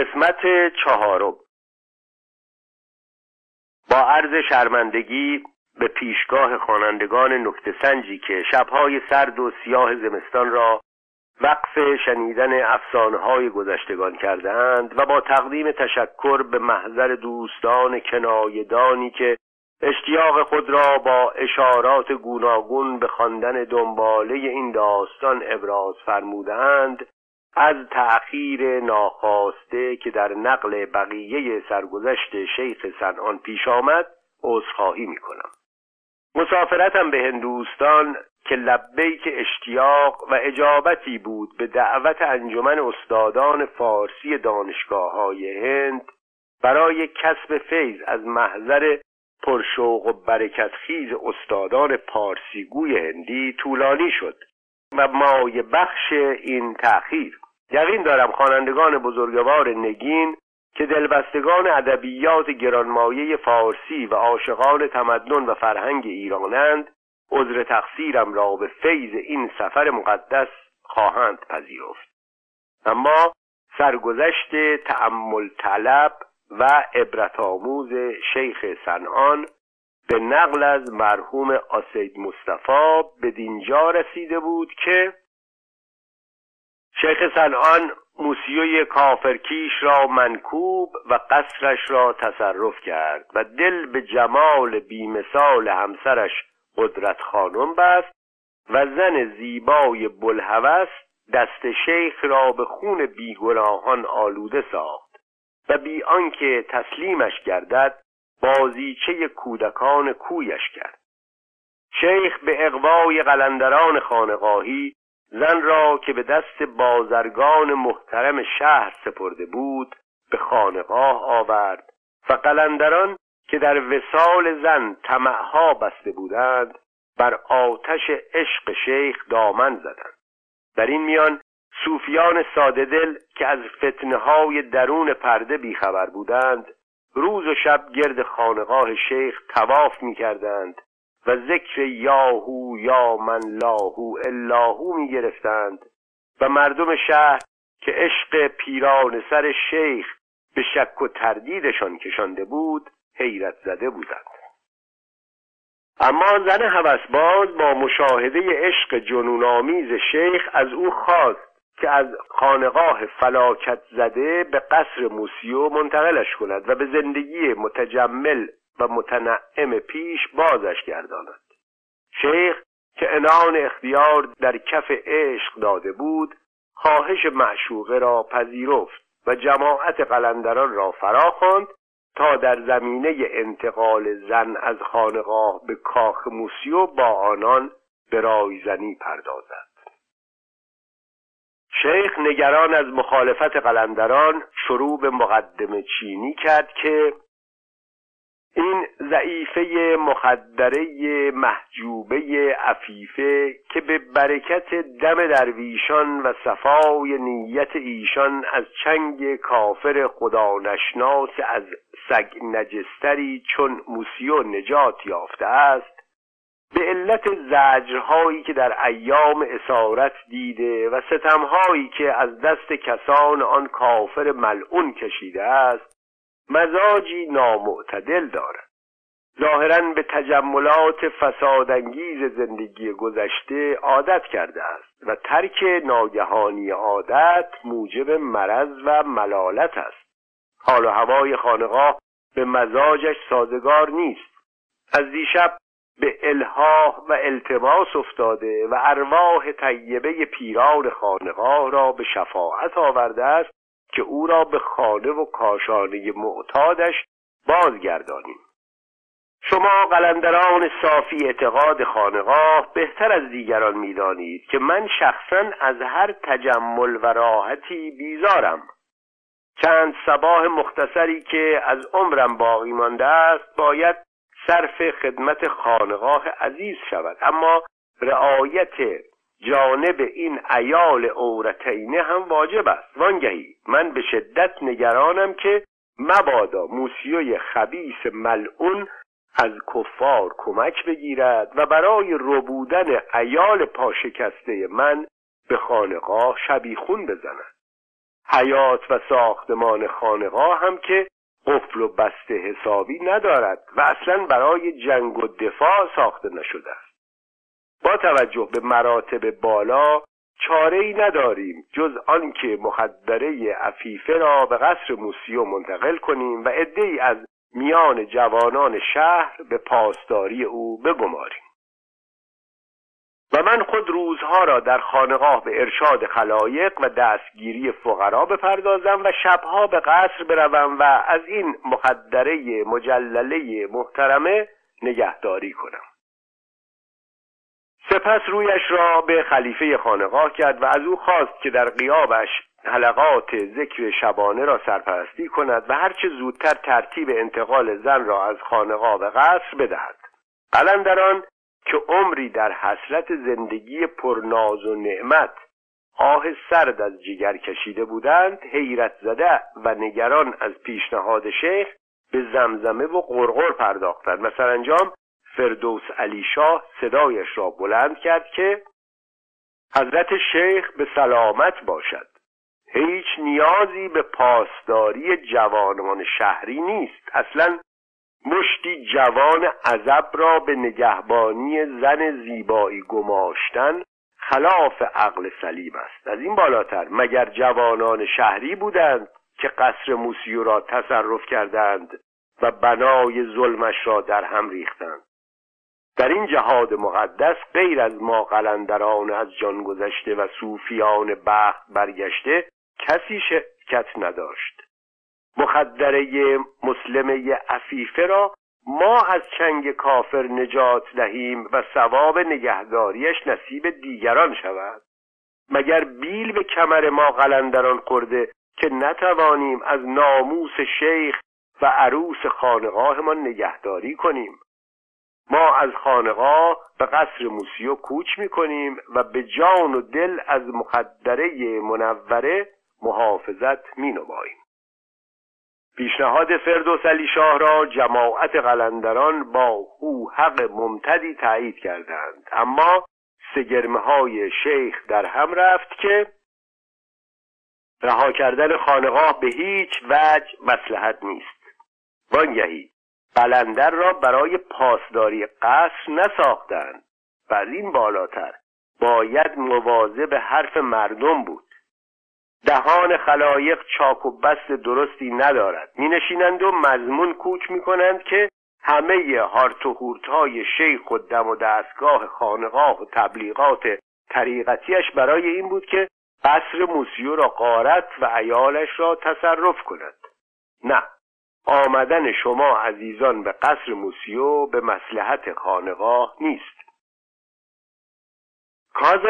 قسمت چهارم. با عرض شرمندگی به پیشگاه خوانندگان نکته سنجی که شبهای سرد و سیاه زمستان را وقف شنیدن افسانه های گذشتگان کردهاند و با تقدیم تشکر به محضر دوستان کنایدانی که اشتیاق خود را با اشارات گوناگون به خواندن دنباله این داستان ابراز فرمودند از تأخیر ناخواسته که در نقل بقیه سرگذشت شیخ سنان پیش آمد عذرخواهی می‌کنم. مسافرتم به هندوستان که لبیک اشتیاق و اجابتی بود به دعوت انجمن استادان فارسی دانشگاه های هند برای کسب فیض از محضر پرشوق و برکت خیز استادان پارسیگوی هندی طولانی شد و مای بخش این تأخیر یقین دارم خوانندگان بزرگوار نگین که دلبستگان ادبیات گرانمایه فارسی و عاشقان تمدن و فرهنگ ایرانند عذر تقصیرم را به فیض این سفر مقدس خواهند پذیرفت. اما سرگذشت تأمل طلب و عبرت آموز شیخ سنان به نقل از مرحوم آسید مصطفی به دینجا رسیده بود که شیخ سنان موسیوی کافرکیش را منکوب و قصرش را تصرف کرد و دل به جمال بیمثال همسرش قدرت خانم بست و زن زیبای بلهوس دست شیخ را به خون بیگناهان آلوده ساخت و بی آنکه تسلیمش گردد بازیچه کودکان کویش کرد. شیخ به اقوای قلندران خانقاهی زن را که به دست بازرگان محترم شهر سپرده بود به خانقاه آورد. و قلندران که در وسال زن طمعها بسته بودند بر آتش عشق شیخ دامن زدند. در این میان صوفیان ساده دل که از فتنه های درون پرده بیخبر بودند روز و شب گرد خانقاه شیخ تواف می کردند و ذکر یاهو یا من لاهو اللاهو می گرفتند و مردم شهر که عشق پیران سر شیخ به شک و تردیدشان کشانده بود حیرت زده بودند. اما زن هوسباز با مشاهده عشق جنونآمیز شیخ از او خواست که از خانقاه فلاکت زده به قصر موسیو منتقلش کند و به زندگی متجمل و متنعم پیش بازش گرداند. شیخ که انان اختیار در کف عشق داده بود خواهش معشوقه را پذیرفت و جماعت قلندران را فرا خواند تا در زمینه انتقال زن از خانقاه به کاخ موسیو با آنان به رایزنی پردازد. شیخ نگران از مخالفت قلندران شروع به مقدمه چینی کرد که این ضعیفه مخدره محجوبه عفیفه که به برکت دم درویشان و صفای نیت ایشان از چنگ کافر خدا نشناس از سگ نجستری چون موسیو نجات یافته است به علت زجرهایی که در ایام اسارت دیده و ستمهایی که از دست کسان آن کافر ملعون کشیده است مزاجی نامعتدل دارد. ظاهرا به تجملات فسادانگیز زندگی گذشته عادت کرده است و ترک ناگهانی عادت موجب مرض و ملالت است. حال و هوای خانقاه به مزاجش سازگار نیست. از دیشب به الها و التماس افتاده و ارواح طیبه پیران خانقاه را به شفاعت آورده است که او را به خانه و کاشانه معتادش بازگردانیم. شما قلندران صافی اعتقاد خانقاه بهتر از دیگران می‌دانید که من شخصا از هر تجمل و راحتی بیزارم. چند سباه مختصری که از عمرم باقی مانده است باید صرف خدمت خانقاه عزیز شود. اما رعایت جانب این ایال عورتینه هم واجب است. وانگهی من به شدت نگرانم که مبادا موسیوی خبیس ملعون از کفار کمک بگیرد و برای ربودن ایال پاشکسته من به خانقاه شبیخون بزند. حیات و ساختمان خانقاه هم که قفل و بسته حسابی ندارد و اصلا برای جنگ و دفاع ساخته نشده است. با توجه به مراتب بالا چاره ای نداریم جز آنکه مخدره عفیفه را به قصر موسیو منتقل کنیم و عدهای از میان جوانان شهر به پاسداری او بگماریم. و من خود روزها را در خانقاه به ارشاد خلایق و دستگیری فقرا بپردازم و شبها به قصر بروم و از این مخدره مجلله محترمه نگهداری کنم. سپس رویش را به خلیفه خانقاه کرد و از او خواست که در قیابش حلقات ذکر شبانه را سرپرستی کند و هرچه زودتر ترتیب انتقال زن را از خانقاه به قصر بدهد. قلندران که عمری در حسرت زندگی پرناز و نعمت آه سرد از جگر کشیده بودند حیرت زده و نگران از پیشنهاد شیخ به زمزمه و غرغر پرداختند. و سرانجام فردوس علی شاه صدایش را بلند کرد که حضرت شیخ به سلامت باشد. هیچ نیازی به پاسداری جوانان شهری نیست. اصلا مشتی جوان عذب را به نگهبانی زن زیبایی گماشتن خلاف عقل سلیم است. از این بالاتر مگر جوانان شهری بودند که قصر موسیو را تصرف کردند و بنای ظلمش را در هم ریختند؟ در این جهاد مقدس غیر از ما قلندران از جان گذشته و صوفیان بخت برگشته کسی شرکت نداشت. مخدره مسلمه عفیفه را ما از چنگ کافر نجات دهیم و ثواب نگهداریش نصیب دیگران شود. مگر بیل به کمر ما قلندران خورده که نتوانیم از ناموس شیخ و عروس خانقاهمان نگهداری کنیم؟ ما از خانقاه به قصر موسیو کوچ می‌کنیم و به جان و دل از مخدره منوره محافظت مینماییم. پیشنهاد فردوس علی شاه را جماعت قلندران با او حق ممتدی تایید کردند. اما سگرمه های شیخ در هم رفت که رها کردن خانقاه به هیچ وجه مسلحت نیست. وانگهی قلندر را برای پاسداری قصر نساختند از این بالاتر باید مواظب حرف مردم بود. دهان خلایق چاک و بست درستی ندارد. می نشینند و مضمون کوک می کنند که همه هارت و های شیخ و دم و دستگاه خانقاه و تبلیغات طریقتیش برای این بود که قصر موسیو را قارت و ایالش را تصرف کند. نه آمدن شما عزیزان به قصر موسیو به مسلحت خانقاه نیست.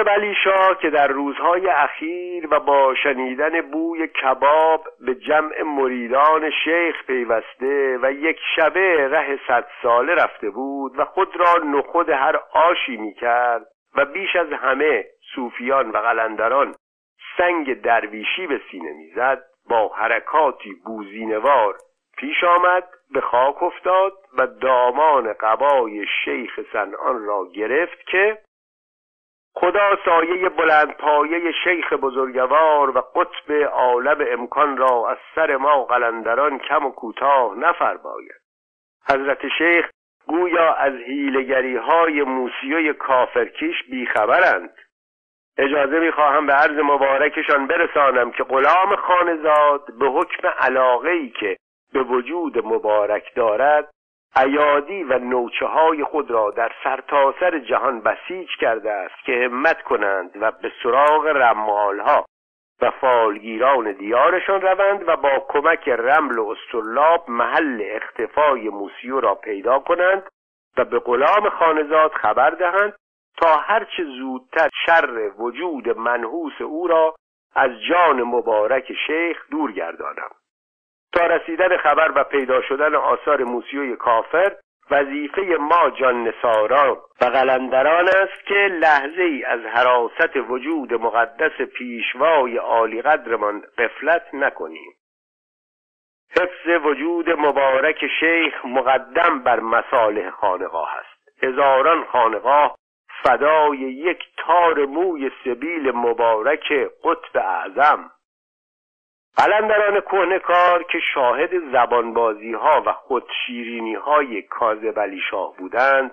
علی شاه که در روزهای اخیر و با شنیدن بوی کباب به جمع مریدان شیخ پیوسته و یک شبه ره صد ساله رفته بود و خود را نخود هر آشی می کرد و بیش از همه صوفیان و قلندران سنگ درویشی به سینه می‌زد با حرکاتی بوزینوار پیش آمد به خاک افتاد و دامان قبای شیخ سنان را گرفت که خدا سایه بلند پایه شیخ بزرگوار و قطب عالم امکان را از سر ما قلندران کم و کوتاه نفرماید. حضرت شیخ گویا از هیلگری های موسیوی کافرکیش بیخبرند. اجازه می‌خواهم به عرض مبارکشان برسانم که غلام خانزاد به حکم علاقه ای که به وجود مبارک دارد ایادی و نوچه های خود را در سرتاسر سر جهان بسیج کرده است که همت کنند و به سراغ رمال ها و فالگیران دیارشان روند و با کمک رمل و استرلاب محل اختفای موسیو را پیدا کنند و به غلام خانزاد خبر دهند تا هرچه زودتر شر وجود منحوس او را از جان مبارک شیخ دور گردانم. تا رسیدن خبر و پیدا شدن آثار موسیوی کافر وظیفه ما جان و قلندران است که لحظه ای از حراست وجود مقدس پیشوای عالی قدرمان قفلت نکنیم. حفظ وجود مبارک شیخ مقدم بر مصالح خانقاه است. هزاران خانقاه فدای یک تار موی سبیل مبارک قطب اعظم. قلندران کهنکار که شاهد زبانبازی ها و خودشیرینی های کاذب علی شاه بودند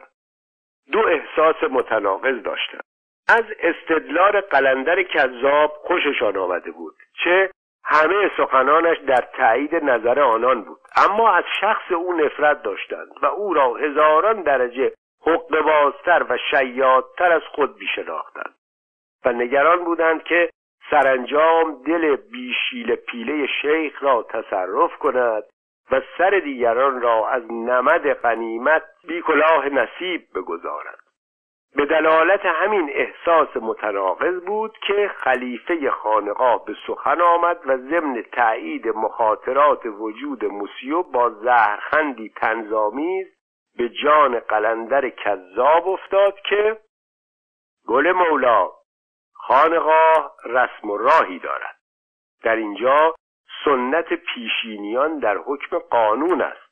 دو احساس متناقض داشتند. از استدلال قلندر کذاب خوششان آمده بود چه همه سخنانش در تایید نظر آنان بود. اما از شخص او نفرت داشتند و او را هزاران درجه حقبازتر و شیادتر از خود بیشناختند و نگران بودند که سرانجام دل بیشیل پیله شیخ را تصرف کند و سر دیگران را از نمد قنیمت بی کلاه نصیب بگذارد. به دلالت همین احساس متناقض بود که خلیفه خانقاه به سخن آمد و ضمن تایید مخاطرات وجود موسیو با زهرخندی تنظامیز به جان قلندر کذاب افتاد که گل مولا خانقاه رسم و راهی دارد. در اینجا سنت پیشینیان در حکم قانون است.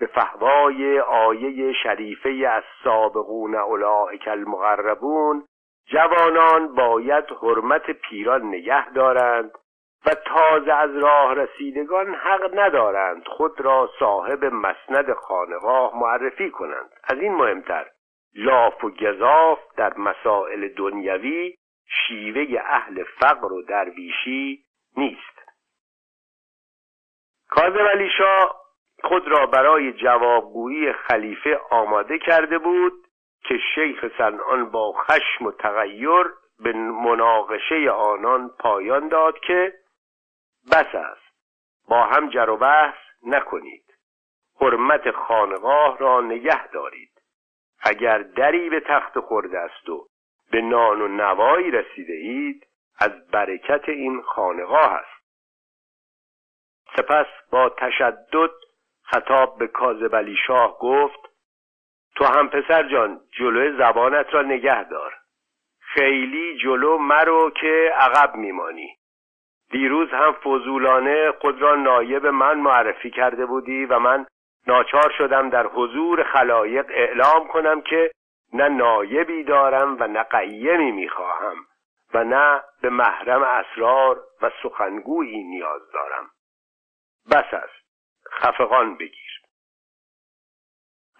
به فهوای آیه شریفه از سابقون اولئک المقربون جوانان باید حرمت پیران نگه دارند و تازه از راه رسیدگان حق ندارند خود را صاحب مسند خانقاه معرفی کنند. از این مهمتر لاف و گذاف در مسائل دنیوی شیوه اهل فقر و درویشی نیست. کاظم علی خود را برای جوابگویی خلیفه آماده کرده بود که شیخ سنان با خشم و تغییر به مناقشه آنان پایان داد که بس است با هم جر و بحث نکنید. حرمت خانقاه را نگه دارید. اگر دری به تخت خورده است و به نان و نوایی رسیده اید از برکت این خانقاه است. سپس با تشدد خطاب به کاظم علی شاه گفت تو هم پسر جان جلو زبانت را نگه دار. خیلی جلو مرو که عقب میمانی. دیروز هم فضولانه خود را نایب من معرفی کرده بودی و من ناچار شدم در حضور خلایق اعلام کنم که نه نایبی دارم و نه قیمی می‌خواهم و نه به محرم اسرار و سخنگویی نیاز دارم. بس است خفقان بگیر.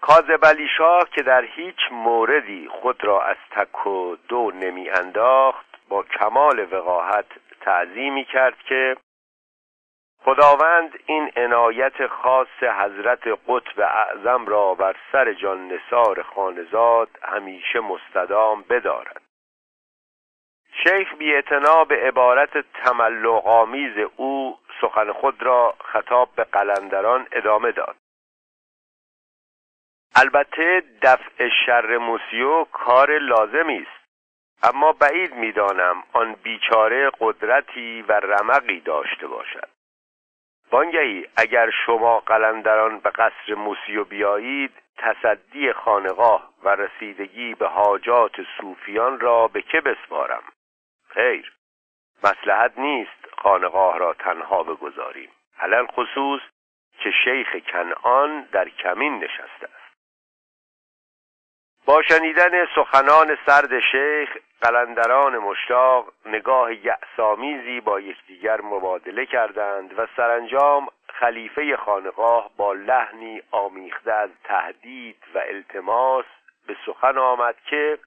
کاذب شاه که در هیچ موردی خود را از تک و دو نمی انداخت با کمال وقاحت تعظیمی کرد که خداوند این عنایت خاص حضرت قطب اعظم را بر سر جان نصار خانزاد همیشه مستدام بدارد. شیخ بی به عبارت تملقامیز او سخن خود را خطاب به قلندران ادامه داد. البته دفع شر موسیو کار لازمی است اما بعید می‌دانم آن بیچاره قدرتی و رمقی داشته باشد. وانگهی اگر شما قلندران به قصر موسیو بیایید تصدی خانقاه و رسیدگی به حاجات صوفیان را به که بسپارم؟ خیر. مسلحت نیست خانقاه را تنها بگذاریم. علل خصوص که شیخ کنعان در کمین نشسته با شنیدن سخنان سرد شیخ قلندران مشتاق نگاه یعصامیزی با یکدیگر مبادله کردند و سرانجام خلیفه خانقاه با لحنی آمیخته از تهدید و التماس به سخن آمد که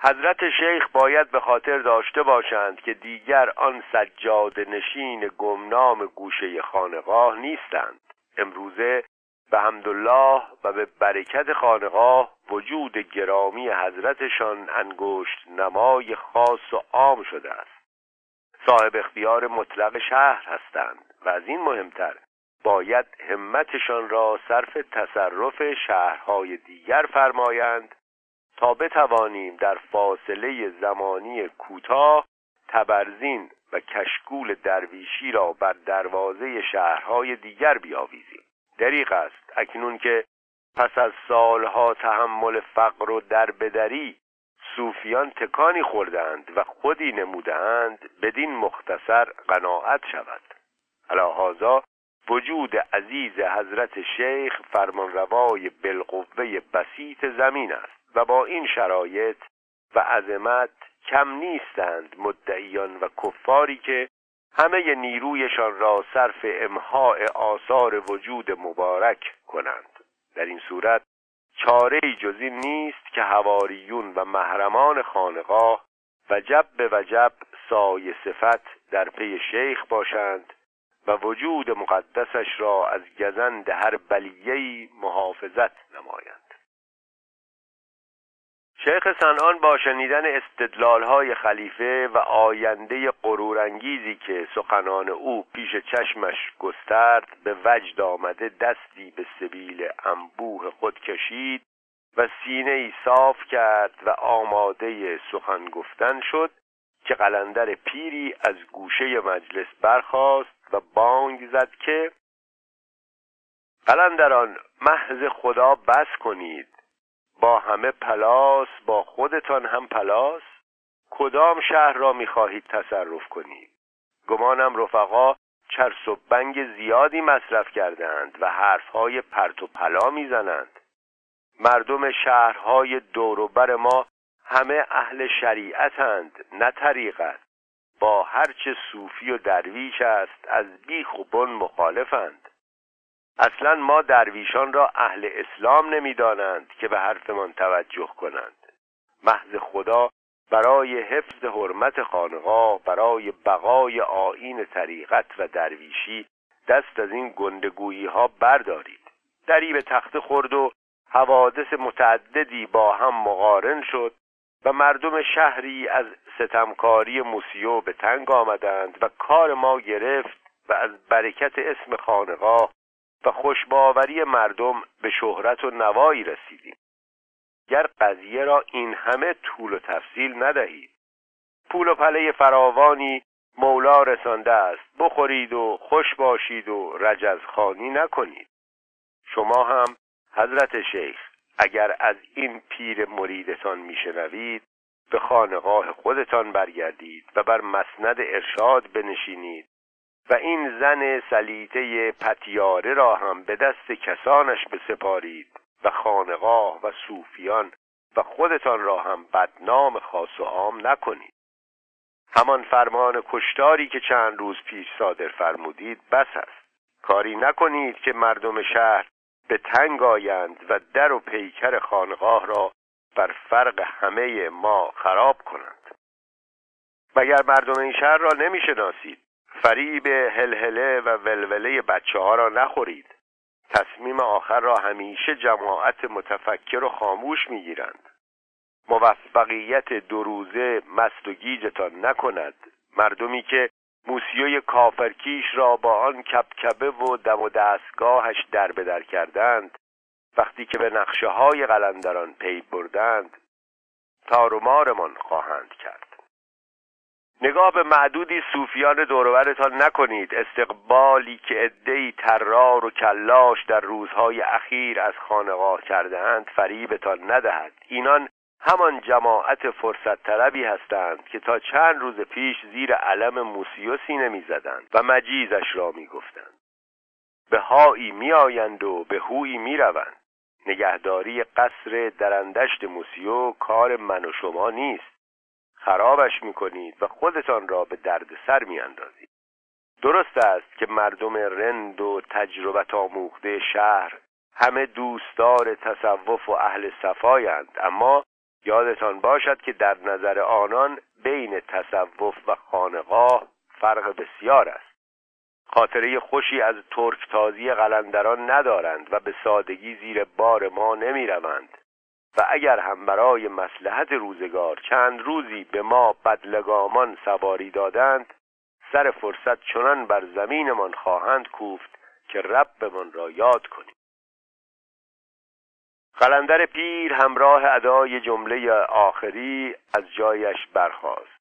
حضرت شیخ باید به خاطر داشته باشند که دیگر آن سجاد نشین گمنام گوشه خانقاه نیستند. امروزه به حمدالله و به برکت خانقاه وجود گرامی حضرتشان انگشت نمای خاص و عام شده است. صاحب اختیار مطلق شهر هستند و از این مهمتر باید همتشان را صرف تصرف شهرهای دیگر فرمایند تا بتوانیم در فاصله زمانی کوتاه تبرزین و کشکول درویشی را بر دروازه شهرهای دیگر بیاویزیم. دریغ است. اکنون که پس از سالها تحمل فقر و دربدری صوفیان تکانی خوردند و خودی نمودند بدین مختصر قناعت شود. علاهازا وجود عزیز حضرت شیخ فرمانروای بالقوه بسیط زمین است و با این شرایط و عظمت کم نیستند مدعیان و کفاری که همه نیرویشان را صرف امهای آثار وجود مبارک کنند. در این صورت چاره جز این نیست که هواریون و محرمان خانقاه وجب به وجب سای صفت در پی شیخ باشند و وجود مقدسش را از گزند هر بلیهی محافظت نمایند. شیخ سنان با شنیدن استدلالهای خلیفه و آینده غرورانگیزی که سخنان او پیش چشمش گسترد به وجد آمده دستی به سبیل انبوه خود کشید و سینه ای صاف کرد و آماده سخن گفتن شد که قلندر پیری از گوشه مجلس برخاست و بانگ زد که قلندران محض خدا بس کنید با همه پلاس با خودتان هم پلاس. کدام شهر را می‌خواهید تصرف کنید؟ گمانم رفقا چرس و بنگ زیادی مصرف کردند و حرفهای پرت و پلا می‌زنند. مردم شهرهای دوروبر ما همه اهل شریعتند نه طریقت. با هرچه صوفی و درویش است از بیخ و بن مخالفند. اصلا ما درویشان را اهل اسلام نمی‌دانند که به حرفمان توجه کنند. محض خدا برای حفظ حرمت خانقاه برای بقای آین طریقت و درویشی دست از این گندگویی ها بردارید. دریب تخت خورد و حوادث متعددی با هم مقارن شد و مردم شهری از ستمکاری موسیو به تنگ آمدند و کار ما گرفت و از برکت اسم خانقاه و خوشباوری مردم به شهرت و نوایی رسیدیم. گر قضیه را این همه طول و تفصیل ندهید پول و پله فراوانی مولا رسانده است. بخورید و خوش باشید و رجزخانی نکنید. شما هم حضرت شیخ اگر از این پیر مریدتان میشنوید به خانقاه خودتان برگردید و بر مسند ارشاد بنشینید. و این زن سلیته پتیاره را هم به دست کسانش بسپارید و خانقاه و صوفیان و خودتان را هم بدنام خاص و عام نکنید. همان فرمان کشتاری که چند روز پیش صادر فرمودید بس است. کاری نکنید که مردم شهر به تنگ آیند و در و پیکر خانقاه را بر فرق همه ما خراب کنند. مگر مردم این شهر را نمی‌شناسید؟ فریب هلهله و ولوله بچه ها را نخورید. تصمیم آخر را همیشه جماعت متفکر و خاموش می‌گیرند. موفقیت دو روزه مست و گیجتان نکند. مردمی که موسیوی کافرکیش را با آن کبکبه و دم و دستگاهش در بدر کردند وقتی که به نقشه های قلندران پی بردند تارومارمان خواهند کرد. نگاه به معدودی صوفیان دورورتان نکنید. استقبالی که عدهای ترار و کلاش در روزهای اخیر از خانقاه کردهاند فریبتان ندهد. اینان همان جماعت فرصت طلبی هستند که تا چند روز پیش زیر علم موسیو سینه می‌زدند و مجیزش را می‌گفتند. به هایی میآیند و به هویی می‌روند. نگهداری قصر درندشت موسیو کار من و شما نیست. خرابش می‌کنید و خودتان را به دردسر میاندازید درست است که مردم رند و تجربت آموخته شهر همه دوستدار تصوف و اهل صفایند اما یادتان باشد که در نظر آنان بین تصوف و خانقاه فرق بسیار است. خاطره خوشی از ترک تازی قلندران ندارند و به سادگی زیر بار ما نمی روند و اگر هم برای مسلحت روزگار چند روزی به ما بدلگامان سواری دادند سر فرصت چنان بر زمینمان خواهند کوفت که ربمان را یاد کنیم. قلندر پیر همراه ادای جمله آخری از جایش برخاست.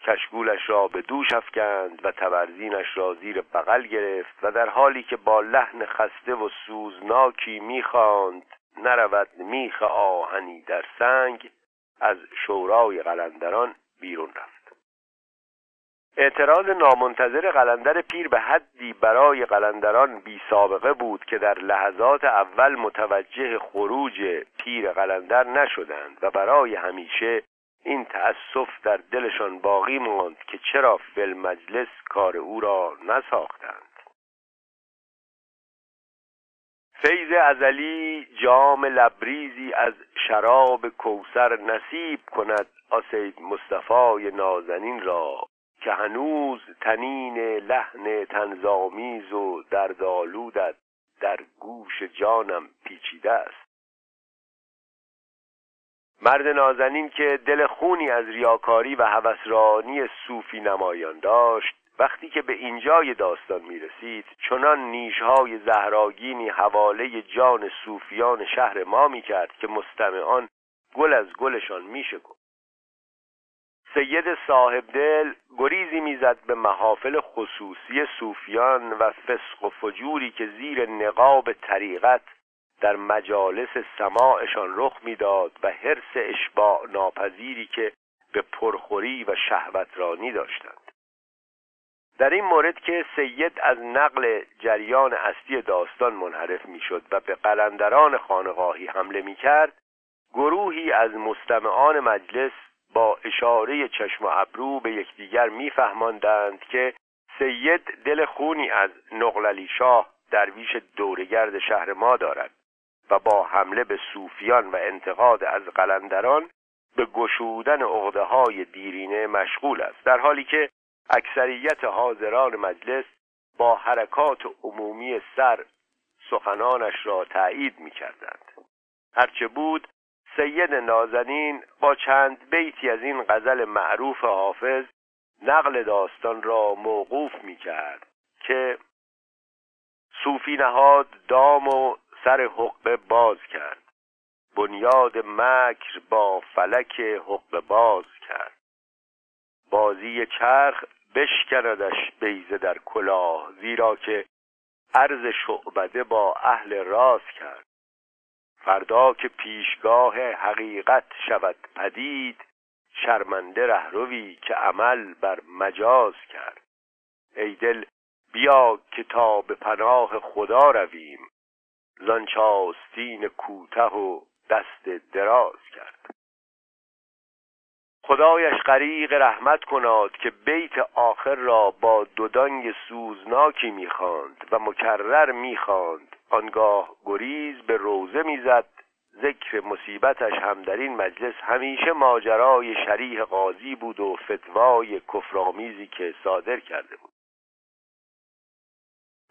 کشگولش را به دوش افکند و تبرزینش را زیر بغل گرفت و در حالی که با لحن خسته و سوزناکی می‌خواند نرود میخ آهنی در سنگ از شورای قلندران بیرون رفت. اعتراض نامنتظر قلندر پیر به حدی برای قلندران بی سابقه بود که در لحظات اول متوجه خروج پیر قلندر نشدند و برای همیشه این تأسف در دلشان باقی ماند که چرا فل مجلس کار او را نساختند. فیض ازلی جام لبریزی از شراب کوسر نصیب کند آسید مصطفی نازنین را که هنوز تنین لحن تنظامیز و دردآلودت در گوش جانم پیچیده است. مرد نازنین که دل خونی از ریاکاری و هوسرانی صوفی نمایان داشت وقتی که به اینجای داستان می رسید چنان نیشهای زهراگینی حواله جان صوفیان شهر ما می کرد که مستمعان گل از گلشان می شکن. سید صاحب دل گریزی می‌زد به محافل خصوصی صوفیان و فسق و فجوری که زیر نقاب طریقت در مجالس سماعشان رخ می‌داد و حرس اشباع ناپذیری که به پرخوری و شهوترانی داشتند در این مورد که سید از نقل جریان اصلی داستان منحرف می‌شد و به قلندران خانقاهی حمله می‌کرد گروهی از مستمعان مجلس با اشاره چشم و ابرو به یکدیگر میفهماندند که سید دل خونی از نقللی شاه درویش دورگرد شهر ما دارد و با حمله به صوفیان و انتقاد از قلندران به گشودن عقده های دیرینه مشغول است در حالی که اکثریت حاضران مجلس با حرکات عمومی سر سخنانش را تایید می کردند. هرچه بود سید نازنین با چند بیتی از این غزل معروف حافظ نقل داستان را موقوف می کرد که صوفی نهاد دام و سر حقه باز کرد بنیاد مکر با فلک حقه باز کرد بازی چرخ بشکندش بیزه در کلاه زیرا که عرض شعبده با اهل راز کرد. فردا که پیشگاه حقیقت شود پدید شرمنده رهروی که عمل بر مجاز کرد. ای دل بیا که تا به پناه خدا رویم. زان چاستین کوته و دست دراز کرد. خدایش غریق رحمت کناد که بیت آخر را با دودانگ سوزناکی می‌خواند و مکرر می‌خواند. آنگاه گریز به روزه می‌زد. ذکر مصیبتش هم در این مجلس همیشه ماجرای شریح قاضی بود و فتوای کفرآمیزی که صادر کرده بود.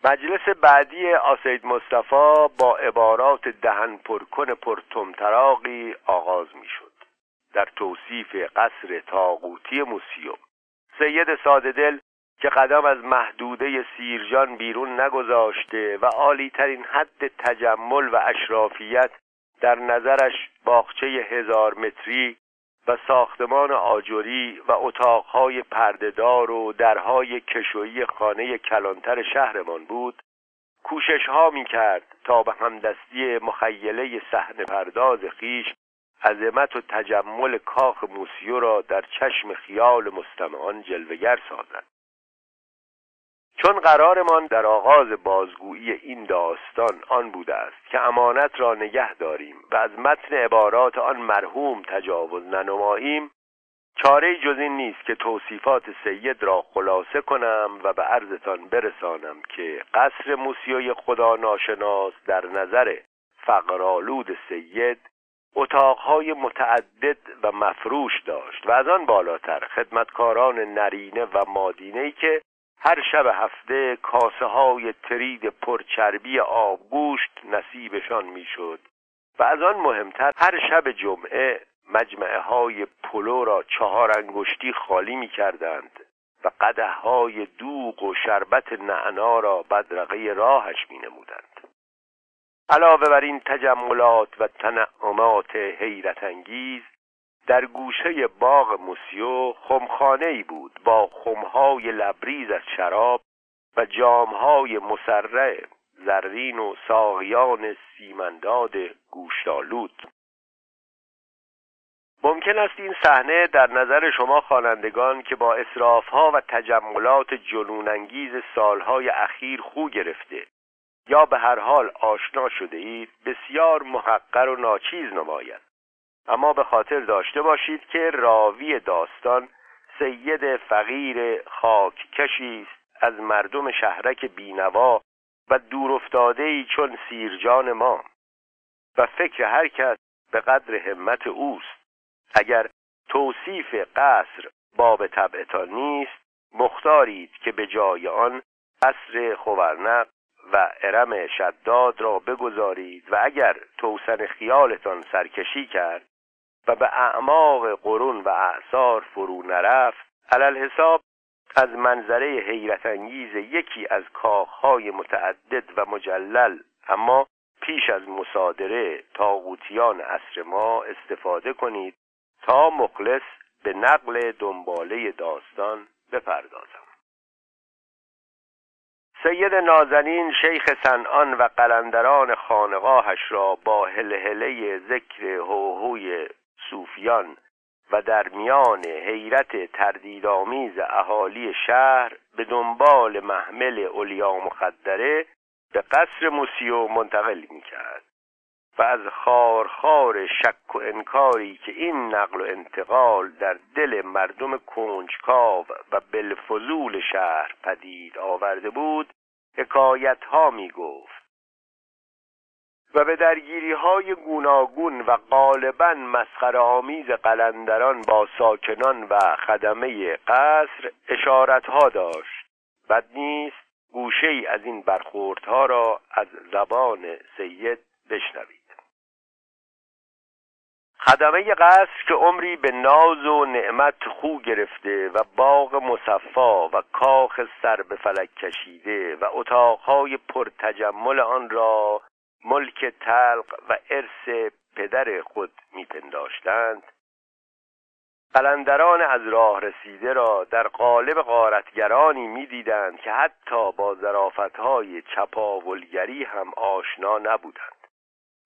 مجلس بعدی آسید مصطفی با عبارات دهن پرکن پرتمتراقی آغاز می‌شد. در توصیف قصر تاغوتی موسیوم سید ساددل که قدم از محدوده سیرجان بیرون نگذاشته و عالی ترین حد تجمل و اشرافیت در نظرش باغچه هزار متری و ساختمان آجری و اتاقهای پردهدار و درهای کشویی خانه کلانتر شهرمان بود کوشش ها می کرد تا به همدستی مخیله صحنه پرداز خیش عظمت و تجمل کاخ موسیو را در چشم خیال مستمعان جلوگر سازد. چون قرارمان در آغاز بازگویی این داستان آن بوده است که امانت را نگه داریم و از متن عبارات آن مرحوم تجاوز ننماییم چاره جز این نیست که توصیفات سید را خلاصه کنم و به عرضتان برسانم که قصر موسیوی خدا ناشناس در نظر فقرالود سید اتاقهای متعدد و مفروش داشت و از آن بالاتر خدمتکاران نرینه و مادینه که هر شب هفته کاسه های ترید پرچربی آبگوشت نصیبشان می‌شد و از آن مهمتر هر شب جمعه مجمعه های پلو را چهار انگشتی خالی می کردند و قده های دوغ و شربت نعنا را بدرقه راهش می نمودند. علاوه بر این تجملات و حیرت انگیز در گوشه باغ موسیو خمخانه ای بود با خمهای لبریز از شراب و جامهای مسرع زرین و ساقیان سیمنداد گوشتالود ممکن است این صحنه در نظر شما خوانندگان که با اصرافها و تجملات جنونانگیز سالهای اخیر خو گرفته یا به هر حال آشنا شده اید بسیار محقر و ناچیز نماید. اما به خاطر داشته باشید که راوی داستان سید فقیر خاک کشی است از مردم شهرک بینوا و دورافتاده چون سیرجان ما. و فکر هر کس به قدر همت اوست. اگر توصیف قصر باب طبعتان نیست مختارید که به جای آن قصر خورنق و ارم شداد را بگذارید و اگر توسن خیالتان سرکشی کرد و به اعماق قرون و اعثار فرو نرفت علل حساب از منظره حیرت انگیز یکی از کاخهای متعدد و مجلل اما پیش از مصادره تاغوتیان عصر ما استفاده کنید تا مخلص به نقل دنباله داستان بپردازم. سید نازنین شیخ سنان و قلندران خانقاهش را با هلهله ذکر هوهوی صوفیان و در میان حیرت تردیدآمیز اهالی شهر به دنبال محمل اولیا مخدره به قصر موسیو منتقل می کرد و از خارخار شک و انکاری که این نقل و انتقال در دل مردم کنجکاو و بلفضول شهر پدید آورده بود حکایت ها می گفت و به درگیری های گوناگون و غالبا مسخره آمیز قلندران با ساکنان و خدمه قصر اشارت ها داشت. بد نیست گوشه ای از این برخوردها را از زبان سید بشنوید. خدمه قصر که عمری به ناز و نعمت خو گرفته و باغ مصفا و کاخ سر به فلک کشیده و اتاقهای پرتجمل آن را ملک تلق و ارث پدر خود میپنداشتند. قلندران از راه رسیده را در قالب غارتگرانی می‌دیدند که حتی با ظرافتهای چپاولگری هم آشنا نبودند.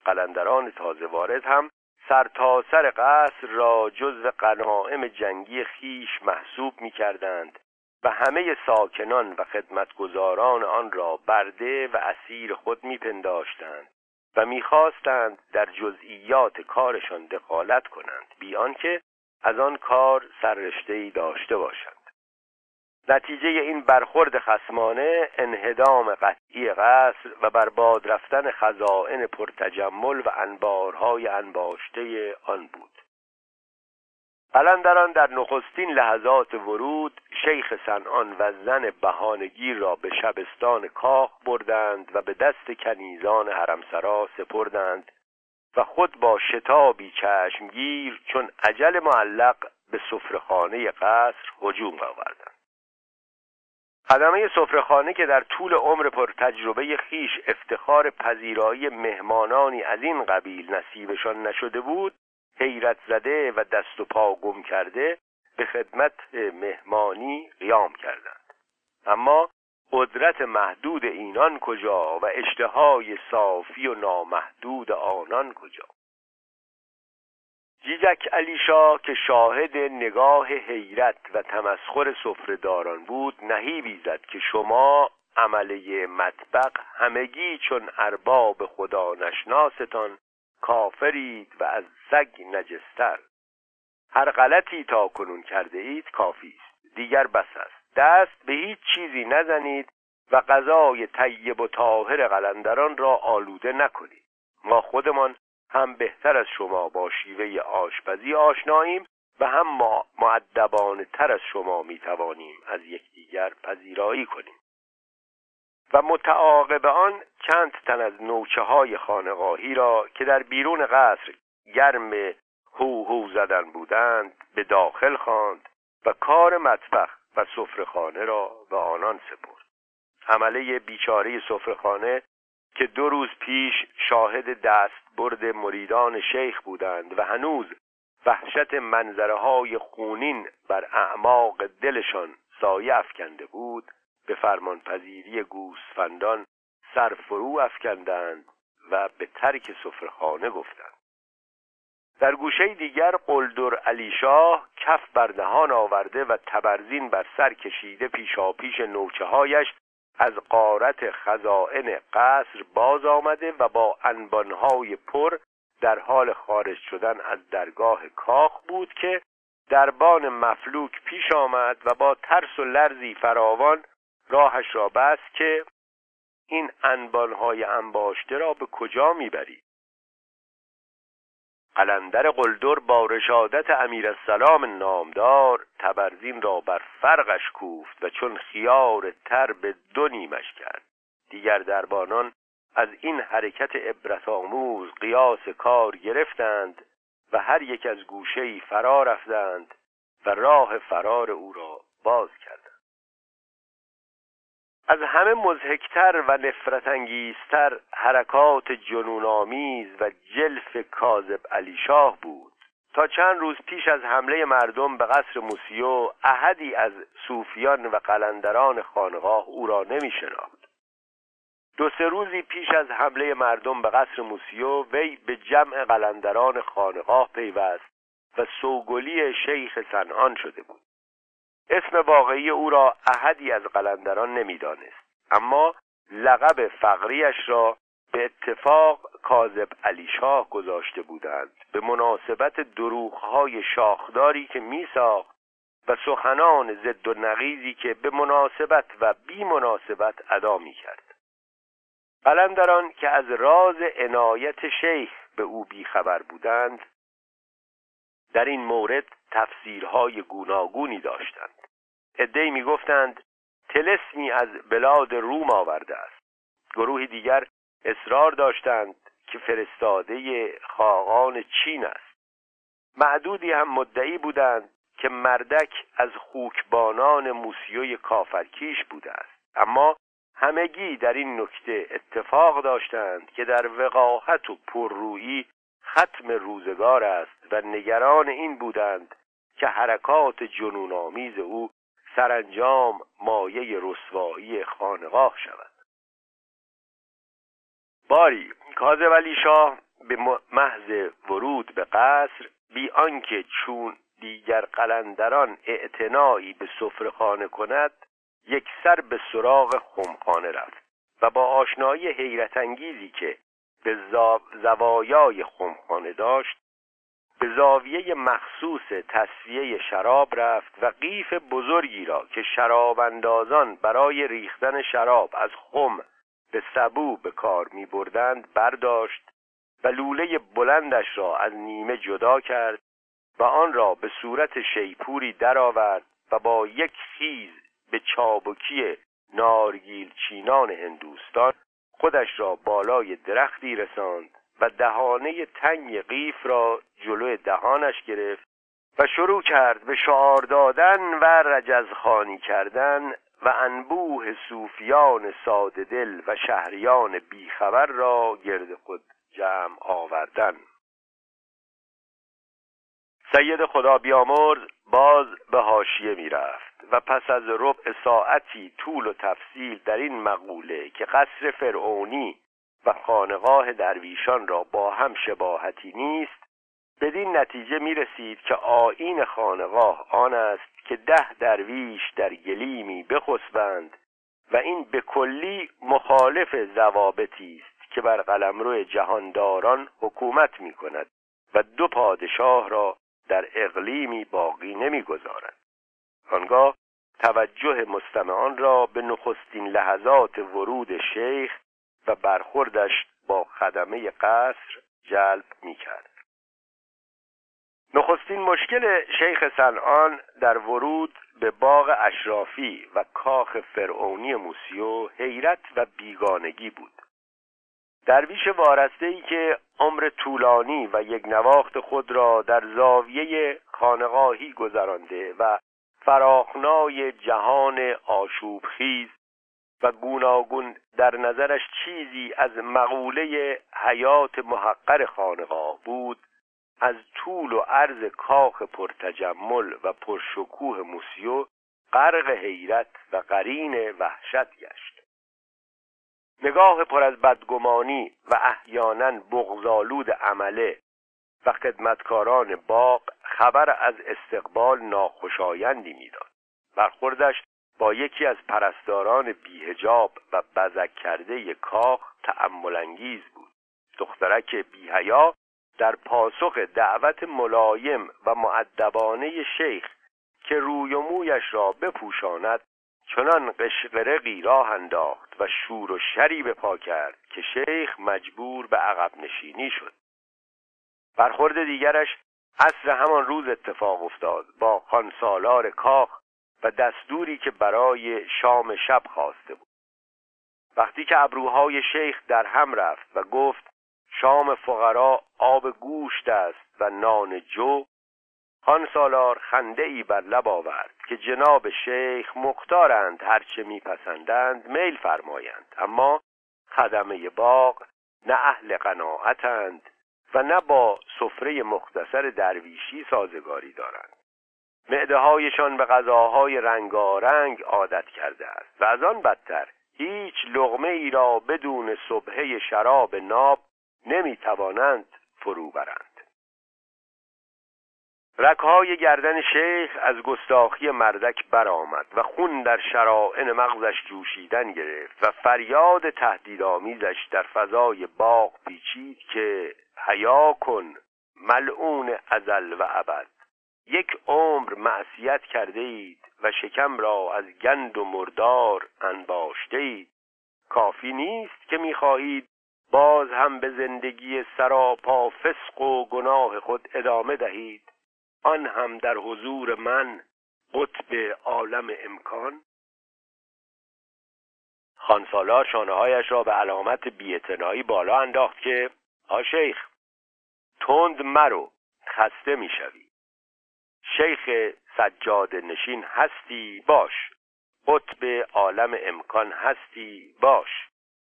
قلندران تازه وارد هم سرتاسر سر قصر را جزو قنائم جنگی خیش محسوب می کردند و همه ساکنان و خدمتگزاران آن را برده و اسیر خود میپنداشتند و می‌خواستند در جزئیات کارشان دخالت کنند بی آنکه از آن کار سررشتهای داشته باشند نتیجه این برخورد خسمانه انهدام قطعی قصر و برباد رفتن خزائن پرتجمل و انبارهای انباشته آن بود. قلندران در نخستین لحظات ورود شیخ سنان و زن بهانگیر را به شبستان کاخ بردند و به دست کنیزان حرمسرا سپردند و خود با شتابی چشمگیر چون عجل معلق به سفرخانه قصر هجوم آوردند. خدمه سفرخانه که در طول عمر پر تجربه خیش افتخار پذیرایی مهمانانی از این قبیل نصیبشان نشده بود حیرت زده و دست و پا گم کرده به خدمت مهمانی قیام کردند. اما قدرت محدود اینان کجا و اشتهای صافی و نامحدود آنان کجا؟ جیجک علیشا که شاهد نگاه حیرت و تمسخر سفرهداران بود نهیبی زد که شما عمله مطبق همگی چون ارباب خدا نشناستان کافرید و از سگ نجستر. هر غلطی تا کنون کرده اید کافی است. دیگر بس است. دست به هیچ چیزی نزنید و غذای طیب و طاهر قلندران را آلوده نکنید. ما خودمان هم بهتر از شما با شیوه آشپزی آشناییم و هم ما معدبانه تر از شما می توانیم از یکدیگر پذیرایی کنیم. و متعاقب آن چند تن از نوچه های خانقاهی را که در بیرون قصر گرم هو هو زدن بودند به داخل خواند و کار مطبخ و سفرهخانه را به آنان سپرد. عمله بیچاره سفرهخانه که دو روز پیش شاهد دست برد مریدان شیخ بودند و هنوز وحشت منظره های خونین بر اعماق دلشان سایه افکنده بود به فرمانپذیری گوسفندان سرفرو افکندند و به ترک سفرخانه گفتند. در گوشه دیگر قلدر علی شاه کف بر دهان آورده و تبرزین بر سر کشیده پیشاپیش نوچه هایش از قارت خزائن قصر باز آمده و با انبانهای پر در حال خارج شدن از درگاه کاخ بود که دربان مفلوک پیش آمد و با ترس و لرزی فراوان راهش را بست که این انبانهای انباشته را به کجا می‌بری قلندر قلدر با رشادت امیر السلام نامدار تبرزین را بر فرقش کوفت و چون خیار تر به دو نیمش کرد. دیگر دربانان از این حرکت عبرت آموز قیاس کار گرفتند و هر یک از گوشه‌ای فرا رفتند و راه فرار او را باز کردند. از همه مزهکتر و نفرت انگیزتر حرکات جنونآمیز و جلف کاذب علی شاه بود. تا چند روز پیش از حمله مردم به قصر موسیو احدی از صوفیان و قلندران خانقاه او را نمی شناخت دو سه روزی پیش از حمله مردم به قصر موسیو وی به جمع قلندران خانقاه پیوست و سوگلی شیخ سنان شده بود. اسم واقعی او را احدی از قلندران نمی‌دانست. اما لقب فقریش را به اتفاق کاذب علی شاه گذاشته بودند. به مناسبت دروغهای شاخداری که میساخت و سخنان ضد و نقیزی که به مناسبت و بی مناسبت ادا می کرد قلندران که از راز عنایت شیخ به او بیخبر بودند در این مورد تفسیرهای گوناگونی داشتند. عدهای می‌گفتند تلسمی از بلاد روم آورده است. گروهی دیگر اصرار داشتند که فرستاده خاقان چین است. معدودی هم مدعی بودند که مردک از خوکبانان موسیوی کافرکیش بوده است. اما همگی در این نکته اتفاق داشتند که در وقاحت و پررویی ختم روزگار است و نگران این بودند که حرکات جنونآمیز او سرانجام مایه رسوایی خانقاه شود. باری کاظم علی شاه به محض ورود به قصر بی آنکه چون دیگر قلندران اعتنایی به خانه کند یک سر به سراغ خمخانه رفت و با آشنایی حیرت انگیزی که به زوایای خمخانه داشت به زاویه مخصوص تصفیه شراب رفت و قیف بزرگی را که شراب اندازان برای ریختن شراب از خم به سبو به کار می بردند برداشت و لوله بلندش را از نیمه جدا کرد و آن را به صورت شیپوری درآورد و با یک خیز به چابکی نارگیل چینان هندوستان خودش را بالای درختی رساند. و دهانه تنگ قیف را جلو دهانش گرفت و شروع کرد به شعار دادن و رجزخانی کردن و انبوه صوفیان ساده دل و شهریان بیخبر را گرد خود جمع آوردن. سید خدا بیامرز باز به حاشیه می‌رفت و پس از ربع ساعتی طول و تفصیل در این مقوله که قصر فرعونی و خانقاه درویشان را با هم شباهتی نیست بدین نتیجه می رسید که آین خانقاه آن است که ده درویش در گلیمی بخسبند و این به کلی مخالف ضوابطی است که بر قلمرو جهانداران حکومت می کند و دو پادشاه را در اقلیمی باقی نمی‌گذارد. آنگاه توجه مستمعان را به نخستین لحظات ورود شیخ و برخوردش با خدمه قصر جلب می کرد. نخستین مشکل شیخ سنان در ورود به باغ اشرافی و کاخ فرعونی موسیو حیرت و بیگانگی بود درویش وارسته ای که عمر طولانی و یک نواخت خود را در زاویه خانقاهی گذرانده و فراخنای جهان آشوبخیز و گوناگون در نظرش چیزی از مقوله حیات محقر خانقاه بود از طول و عرض کاخ پرتجمل و پرشکوه موسیو غرق حیرت و قرین وحشت گشت. نگاه پر از بدگمانی و احیانا بغزالود عمله و خدمتکاران باغ خبر از استقبال ناخوشایندی می‌داد. برخوردش با یکی از پرستاران بیهجاب و بزک کرده کاخ تأمل انگیز بود. دخترک بیهیا در پاسخ دعوت ملایم و معدبانه شیخ که روی و مویش را بپوشاند چنان قشقرقی راه انداخت و شور و شری به پا کرد که شیخ مجبور به عقب نشینی شد. برخورد دیگرش عصر همان روز اتفاق افتاد. با خانسالار کاخ و دستوری که برای شام شب خواسته بود. وقتی که ابروهای شیخ در هم رفت و گفت شام فقرا آب گوشت است و نان جو خان سالار خنده ای بر لب آورد که جناب شیخ مختارند هرچه میپسندند میل فرمایند اما خدمه باغ نه اهل قناعتند و نه با سفره مختصر درویشی سازگاری دارند. معده هایشان به غذاهای رنگارنگ عادت کرده است. و از آن بدتر هیچ لغمه ای را بدون صبحه شراب ناب نمی توانند فرو برند. رکهای گردن شیخ از گستاخی مردک برآمد و خون در شرائن مغزش جوشیدن گرفت و فریاد تهدیدآمیزش در فضای باغ پیچید که حیا کن ملعون ازل و ابد. یک عمر معصیت کرده اید و شکم را از گند و مردار انباشته اید کافی نیست که می‌خواهید باز هم به زندگی سراپا فسق و گناه خود ادامه دهید. آن هم در حضور من قطب عالم امکان. خانسالار شانههایش را به علامت بیعتنایی بالا انداخت که آ شیخ تند مرو خسته می‌شوی. شیخ سجاد نشین هستی باش. قطب عالم امکان هستی باش.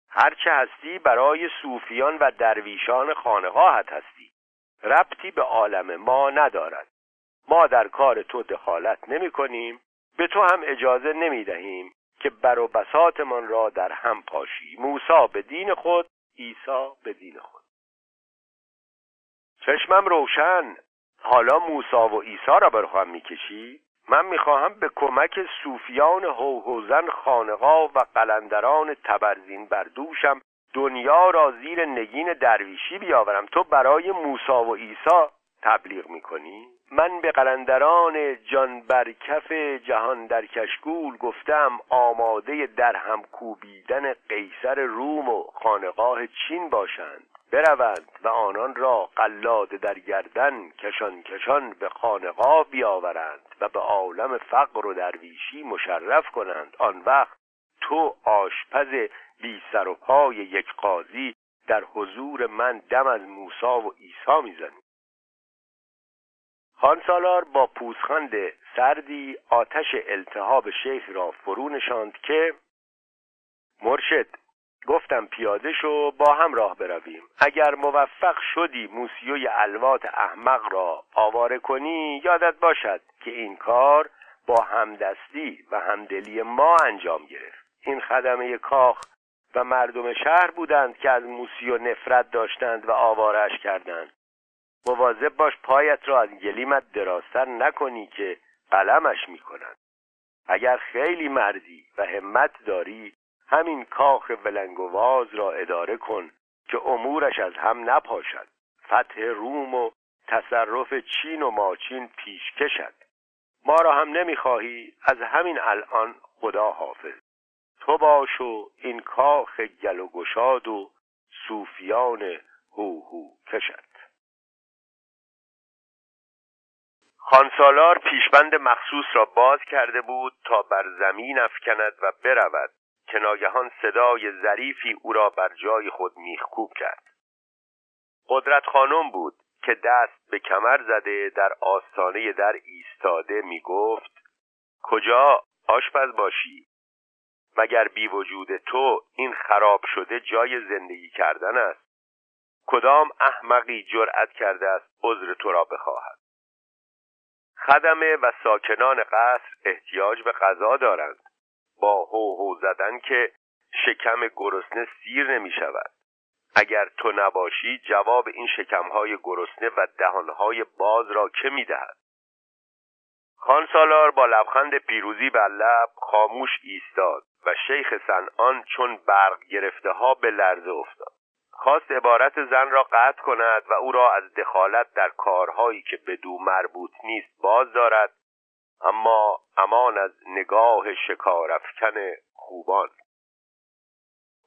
هرچه هستی برای صوفیان و درویشان خانقاهت هستی. ربطی به عالم ما ندارد. ما در کار تو دخالت نمی کنیم به تو هم اجازه نمی دهیم که بر و بساتمان را در هم پاشی موسا به دین خود عیسی به دین خود. چشمم روشن. حالا موسا و عیسی را بر هم می‌کشی؟ من می‌خواهم به کمک صوفیان هوهوزن خانقا و قلندران تبرزین بر دوشم دنیا را زیر نگین درویشی بیاورم. تو برای موسا و عیسی تبلیغ می‌کنی؟ من به قلندران جان برکف جهان در کشگول گفتم آماده در هم کوبیدن قیصر روم و خانقاه چین باشند. بروند و آنان را قلاد در گردن کشان کشان به خانقاه بیاورند و به عالم فقر و درویشی مشرف کنند. آن وقت تو آشپز بی سر و پای یک قاضی در حضور من دم از موسا و عیسی می‌زنی. خانسالار با پوزخند سردی آتش التهاب شیخ را فرو نشاند که مرشد گفتم پیاده شو با هم راه برویم. اگر موفق شدی موسیوی الوات احمق را آواره کنی یادت باشد که این کار با همدستی و همدلی ما انجام گرفت. این خدمه کاخ و مردم شهر بودند که از موسیو نفرت داشتند و آوارش کردند. مواظب باش پایت را از گلیمت دراستر نکنی که قلمش می‌کنند اگر خیلی مردی و همت داری همین کاخ ولنگواز را اداره کن که امورش از هم نپاشد. فتح روم و تصرف چین و ماچین پیش کشد. ما را هم نمی‌خواهی از همین الان خدا حافظ. تو باش و این کاخ گل و گشاد و صوفیان هو کشد. خانسالار پیشبند مخصوص را باز کرده بود تا بر زمین افکند و برود. که ناگهان صدای ظریفی او را بر جای خود میخکوب کرد. قدرت خانم بود که دست به کمر زده در آستانه در ایستاده می‌گفت کجا؟ آشپز باشی. مگر بی وجود تو این خراب شده جای زندگی کردن است؟ کدام احمقی جرأت کرده است عذر تو را بخواهد؟ خدمه و ساکنان قصر احتیاج به غذا دارند. با هو هو زدن که شکم گرسنه سیر نمی شود. اگر تو نباشی جواب این شکمهای گرسنه و دهانهای باز را که می دهد؟ خانسالار با لبخند پیروزی بر لب خاموش ایستاد و شیخ سنان چون برق گرفته ها به لرزه افتاد. خواست عبارت زن را قطع کند و او را از دخالت در کارهایی که به دو مربوط نیست باز دارد اما امان از نگاه شکارفکن خوبان.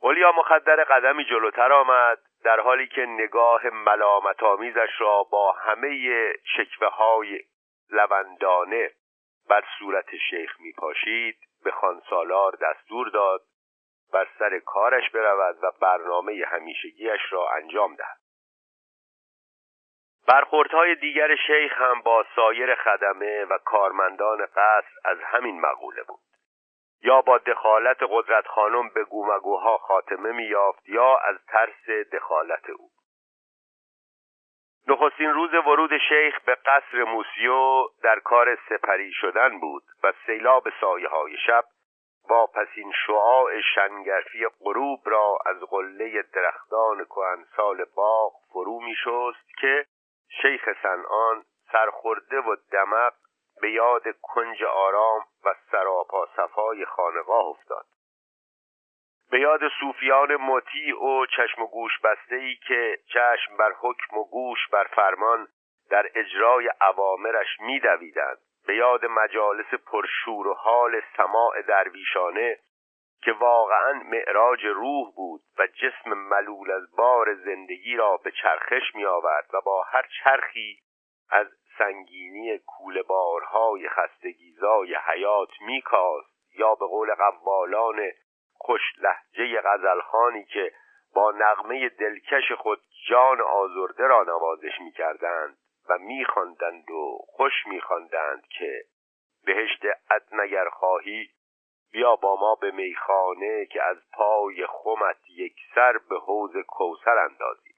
اولیا مخدر قدمی جلوتر آمد در حالی که نگاه ملامت آمیزش را با همه شکوه های لوندانه بر صورت شیخ می پاشید به خانسالار دستور داد بر سر کارش برود و برنامه همیشگیش را انجام دهد. برخوردهای دیگر شیخ هم با سایر خدمه و کارمندان قصر از همین مقوله بود. یا با دخالت قدرت خانم به گومگوها خاتمه میافت یا از ترس دخالت او. نخستین روز ورود شیخ به قصر موسیو در کار سپری شدن بود و سیلاب سایه های شب واپسین شعاع شنگرفی غروب را از قله درختان کهنسال باغ فرو می شست که شیخ سنان سرخورده و دمق به یاد کنج آرام و سراپا صفای خانقاه افتاد. به یاد صوفیان مطیع و چشم و گوش بسته ای که چشم بر حکم و گوش بر فرمان در اجرای عوامرش میدویدند. به یاد مجالس پرشور و حال سماع درویشانه که واقعا معراج روح بود و جسم ملول از بار زندگی را به چرخش می آورد و با هر چرخی از سنگینی کوله بارهای خستگیزای حیات میکاست یا به قول قوالان خوش لحجه غزلخانی که با نغمه دلکش خود جان آزرده را نوازش می‌کردند و میخواندند و خوش میخواندند که بهشت ادنگر خواهی بیا با ما به میخانه که از پای خمت یک سر به حوز کوسر اندازی.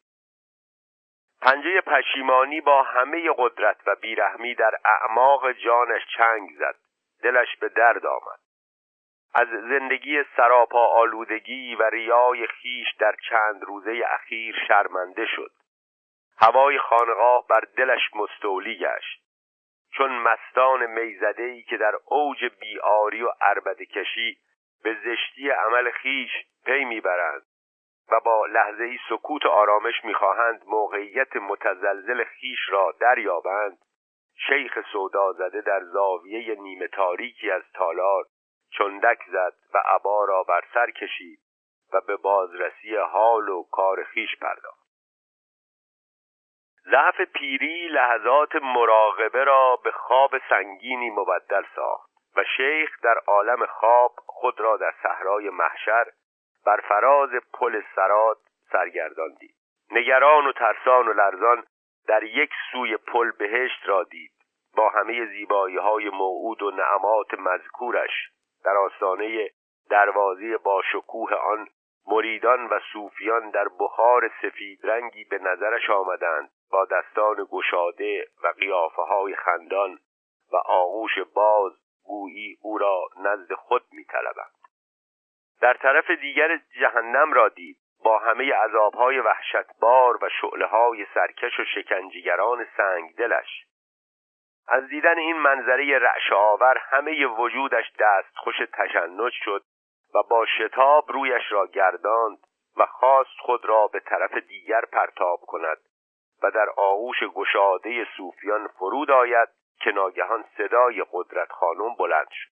پنجه پشیمانی با همه قدرت و بیرحمی در اعماق جانش چنگ زد. دلش به درد آمد. از زندگی سراپا آلودگی و ریای خیش در چند روزه اخیر شرمنده شد. هوای خانقاه بر دلش مستولی گشت. چون مستان میزدهی که در اوج بیاری و عربده کشی به زشتی عمل خیش پی می‌برند و با لحظه سکوت و آرامش می‌خواهند موقعیت متزلزل خیش را دریابند. شیخ سودا زده در زاویه نیمه تاریکی از تالار چندک زد و عبا را بر سر کشید و به بازرسی حال و کار خیش پرداخت. ضعف پیری لحظات مراقبه را به خواب سنگینی مبدل ساخت و شیخ در عالم خواب خود را در صحرای محشر بر فراز پل سرات سرگردان دید. نگران و ترسان و لرزان در یک سوی پل بهشت را دید. با همه زیبایی های موعود و نعمات مذکورش در آستانه دروازه با شکوه آن مریدان و صوفیان در بخار سفید رنگی به نظرش آمدند با دستان گشاده و قیافه های خندان و آغوش باز گویی او را نزد خود می در طرف دیگر جهنم را دید. با همه عذابهای وحشتبار و های سرکش و شکنجیگران سنگ دلش از دیدن این منظره رعش آور همه وجودش دست خوش تشنج شد و با شتاب رویش را گرداند و خواست خود را به طرف دیگر پرتاب کند. و در آغوش گشاده صوفیان فرود آید که ناگهان صدای قدرت خانم بلند شد.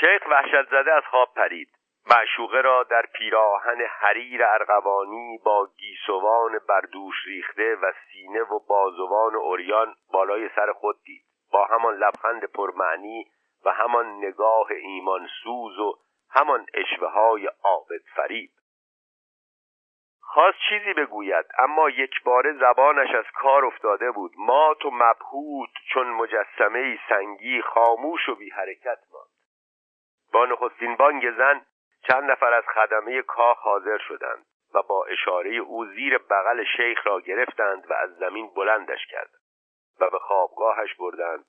شیخ وحشت زده از خواب پرید. معشوقه را در پیراهن حریر ارغوانی با گیسوان بردوش ریخته و سینه و بازوان اوریان بالای سر خود دید. با همان لبخند پرمعنی و همان نگاه ایمان سوز و همان اشوه های عابد فریب. خواست چیزی بگوید اما یک بار زبانش از کار افتاده بود. مات و مبهوت چون مجسمه سنگی خاموش و بی حرکت ماند. با نخستین بانگ زن چند نفر از خدمه کاخ حاضر شدند و با اشاره او زیر بغل شیخ را گرفتند و از زمین بلندش کردند و به خوابگاهش بردند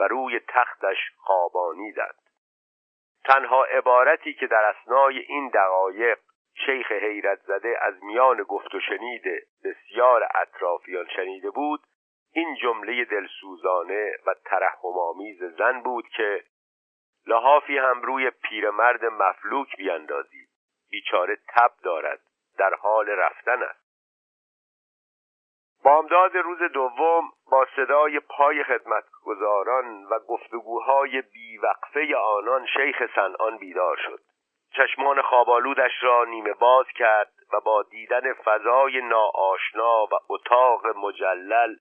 و روی تختش خوابانیدند تنها عبارتی که در اسنای این دقایق شیخ حیرت زده از میان گفت و شنید بسیار اطرافیان شنیده بود این جمله دلسوزانه و ترحمآمیز زن بود که لحافی هم روی پیرمرد مفلوک بیاندازید بیچاره تب دارد در حال رفتن است. بامداد روز دوم با صدای پای خدمتگزاران و گفتگوهای بیوقفه آنان شیخ سنان بیدار شد. چشمان خوابالودش را نیمه باز کرد و با دیدن فضای ناآشنا و اتاق مجلل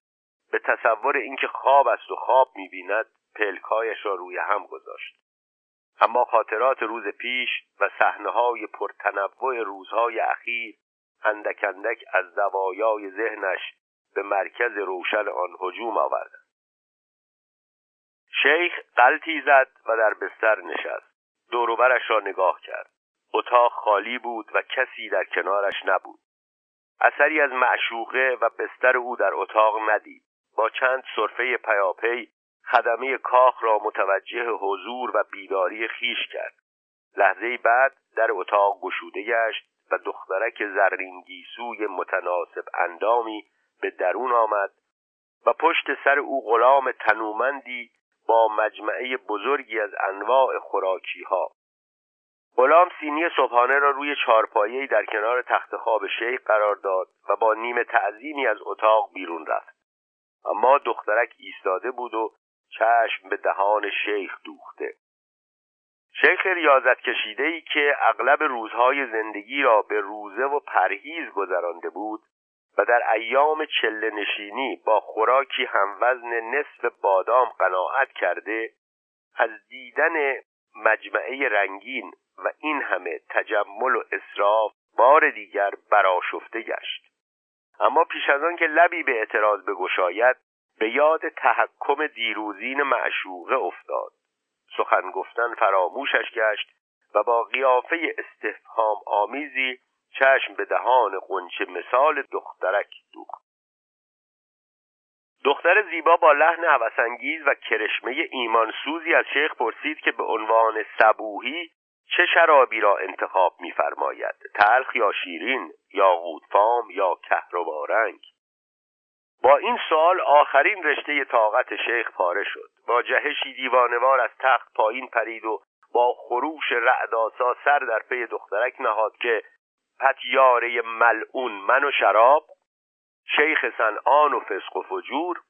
به تصور اینکه خواب است و خواب می‌بیند پلکایش را روی هم گذاشت. اما خاطرات روز پیش و صحنه های پرتنوع روزهای اخیر اندک اندک از زوایای ذهنش به مرکز روشن آن هجوم آوردند. شیخ قلتی زد و در بستر نشست. دوروبرش را نگاه کرد. اتاق خالی بود و کسی در کنارش نبود. اثری از معشوقه و بستر او در اتاق ندید. با چند صرفه پیاپی خدمه کاخ را متوجه حضور و بیداری خیش کرد. لحظه بعد در اتاق گشوده گشت و دخترک زرین گیسوی متناسب اندامی به درون آمد و پشت سر او غلام تنومندی با مجمعه بزرگی از انواع خوراکی ها غلام سینی صبحانه را روی چارپایه‌ای در کنار تخت خواب شیخ قرار داد و با نیمه تعظیمی از اتاق بیرون رفت. اما دخترک ایستاده بود و چشم به دهان شیخ دوخته. شیخ ریاضت کشیده ای که اغلب روزهای زندگی را به روزه و پرهیز گذرانده بود و در ایام چله نشینی با خوراکی هموزن نصف بادام قناعت کرده از دیدن مجمعه رنگین و این همه تجمل و اصراف بار دیگر براشفته گشت. اما پیش از آن که لبی به اعتراض بگشاید به یاد تحکم دیروزین معشوقه افتاد. سخن گفتن فراموشش گشت و با قیافه استفهام آمیزی چشم به دهان قنچه مثال دخترک دوخت. دختر زیبا با لحن هوسانگیز و کرشمه ایمانسوزی از شیخ پرسید که به عنوان صبوهی چه شرابی را انتخاب می‌فرماید؟ تلخ یا شیرین یا غودفام یا کهربارنگ؟ با این سوال آخرین رشته طاقت شیخ پاره شد. با جهشی دیوانوار از تخت پایین پرید و با خروش رعداسا سر در پی دخترک نهاد که پتیاره ملعون من و شراب شیخ سنعان و فسق و فجور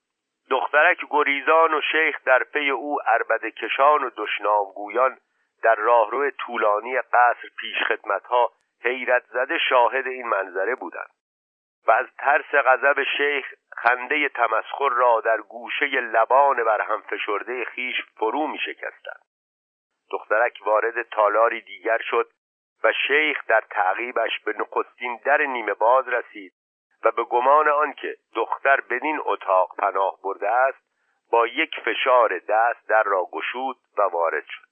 دخترک گریزان و شیخ در پی او عربد کشان و دشنامگویان در راهرو طولانی قصر پیش خدمتها حیرت زده شاهد این منظره بودند و از ترس غضب شیخ خنده تمسخر را در گوشه لبان بر هم فشرده خیش فرو می شکستند دخترک وارد تالاری دیگر شد و شیخ در تعقیبش به نخستین در نیمه باز رسید و به گمان آنکه دختر بدین اتاق پناه برده است با یک فشار دست در را گشود و وارد شد.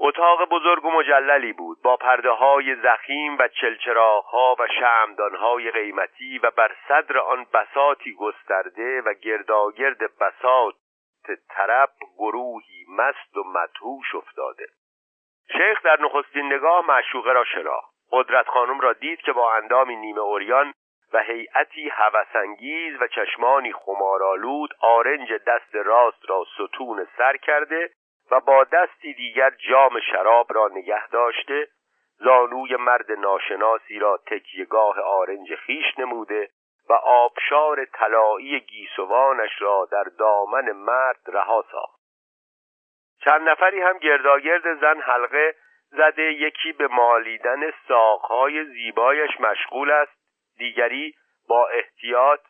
اتاق بزرگ و مجللی بود با پرده های زخیم و چلچراغ ها و شمدان های قیمتی و بر صدر آن بساتی گسترده و گرداگرد بسات طرب گروهی مست و مدهوش افتاده. شیخ در نخستین نگاه معشوقه را شناخت. قدرت خانم را دید که با اندامی نیمه اوریان و هیئتی هوسانگیز و چشمانی خمارالود آرنج دست راست را ستون سر کرده و با دستی دیگر جام شراب را نگه داشته زانوی مرد ناشناسی را تکیهگاه آرنج خیش نموده و آبشار طلایی گیسوانش را در دامن مرد رها ساخت. چند نفری هم گرداگرد زن حلقه زده یکی به مالیدن ساقهای زیبایش مشغول است دیگری با احتیاط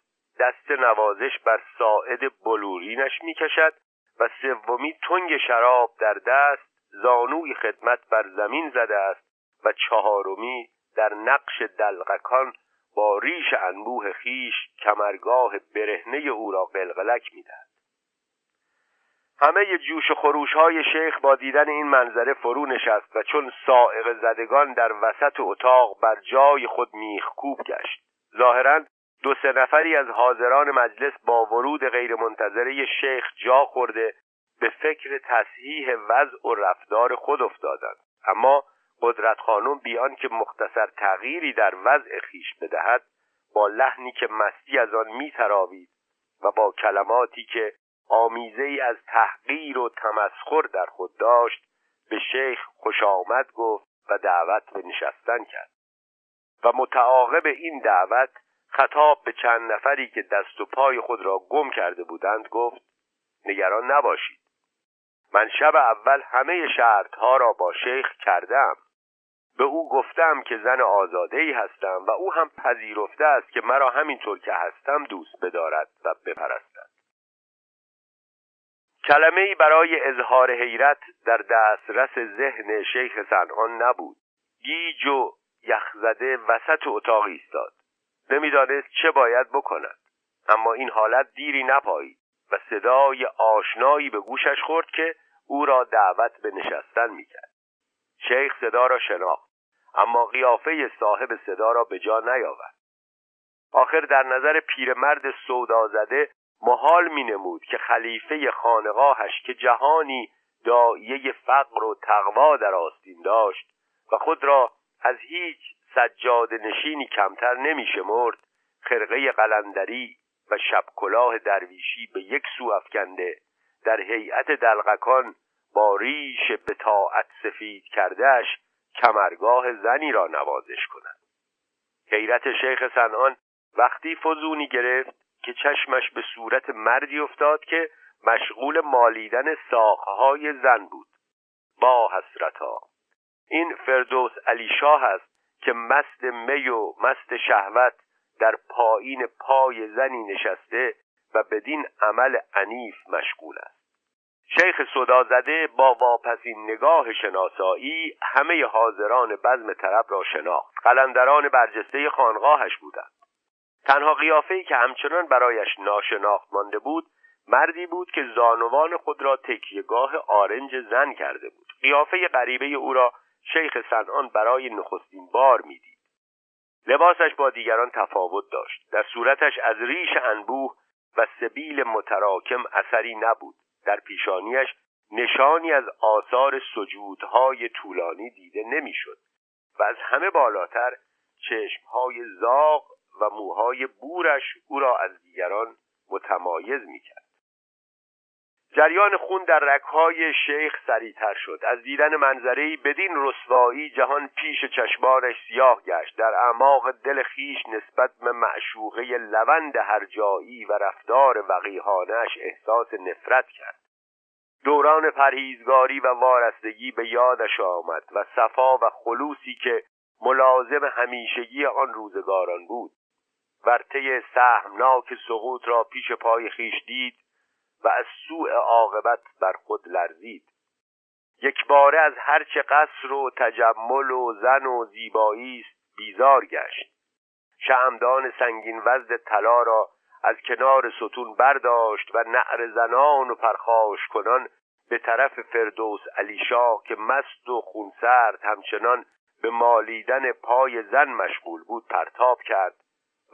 دست نوازش بر ساعد بلورینش می‌کشد و سومی تنگ شراب در دست زانوی خدمت بر زمین زده است و چهارمی در نقش دلغکان با ریش انبوه خیش کمرگاه برهنه او را قلقلک می‌دهد. همه جوش و خروش های شیخ با دیدن این منظره فرو نشست و چون سائق زدگان در وسط اتاق بر جای خود میخکوب گشت. ظاهرا دو سه نفری از حاضران مجلس با ورود غیرمنتظره شیخ جا خورده به فکر تصحیح وضع و رفتار خود افتادند. اما قدرت خانم بیان که مختصر تغییری در وضع خیش بدهد با لحنی که مستی از آن میتراوید و با کلماتی که آمیزه ای از تحقیر و تمسخر در خود داشت به شیخ خوش آمد گفت و دعوت به نشستن کرد. و متعاقب این دعوت خطاب به چند نفری که دست و پای خود را گم کرده بودند گفت نگران نباشید. من شب اول همه شرطها را با شیخ کردم. به او گفتم که زن آزاده ای هستم و او هم پذیرفته است که مرا همینطور که هستم دوست بدارد و بپرستد. کلمه ای برای اظهار حیرت در دسترس ذهن شیخ سنان نبود. گیج و یخزده وسط اتاق ایستاد. نمی‌دانست چه باید بکند. اما این حالت دیری نپایید و صدای آشنایی به گوشش خورد که او را دعوت به نشستن می‌کرد. شیخ صدا را شناخت اما قیافه صاحب صدا را به جا نیاورد. آخر در نظر پیرمرد سودا زده محال می نمود که خلیفه خانقاهش که جهانی دایه فقر و تقوا در آستین داشت و خود را از هیچ سجاد نشینی کمتر نمی شمرد خرقه قلندری و شبکلاه درویشی به یک سو افکنده در هیئت دلغکان با ریش به طاعت سفید کردهش کمرگاه زنی را نوازش کند. حیرت شیخ سنان وقتی فزونی گرفت که چشمش به صورت مردی افتاد که مشغول مالیدن ساقهای زن بود. با حسرتا. این فردوس علی شاه است که مست می و مست شهوت در پایین پای زنی نشسته و بدین عمل عنیف مشغول است. شیخ صدازده با واپسین نگاه شناسایی همه حاضران بزم طرب را شناخت. قلندران برجسته خانقاهش بودند. تنها قیافه‌ای که همچنان برایش ناشناخت مانده بود مردی بود که زانوان خود را تکیهگاه آرنج زن کرده بود. قیافه غریبه او را شیخ سنان برای نخستین بار می‌دید. لباسش با دیگران تفاوت داشت. در صورتش از ریش انبوه و سبیل متراکم اثری نبود. در پیشانیش نشانی از آثار سجودهای طولانی دیده نمی‌شد و از همه بالاتر چشمهای زاغ و موهای بورش او را از دیگران متمایز می‌کرد. جریان خون در رکهای شیخ سریعتر شد. از دیدن منظری بدین رسوایی جهان پیش چشمانش سیاه گشت. در اعماق دل خیش نسبت به معشوقه لوند هرجایی و رفتار وقیحانش احساس نفرت کرد. دوران پرهیزگاری و وارستگی به یادش آمد و صفا و خلوصی که ملازم همیشگی آن روزگاران بود. ورطه سهمناک سقوط را پیش پای خیش دید و از سوء عاقبت بر خود لرزید. یک باره از هرچه قصر و تجمل و زن و زیبایی است بیزار گشت. شمدان سنگین وزد طلا را از کنار ستون برداشت و نعر زنان و پرخاش کنان به طرف فردوس علی شاه که مست و خونسرد همچنان به مالیدن پای زن مشغول بود پرتاب کرد.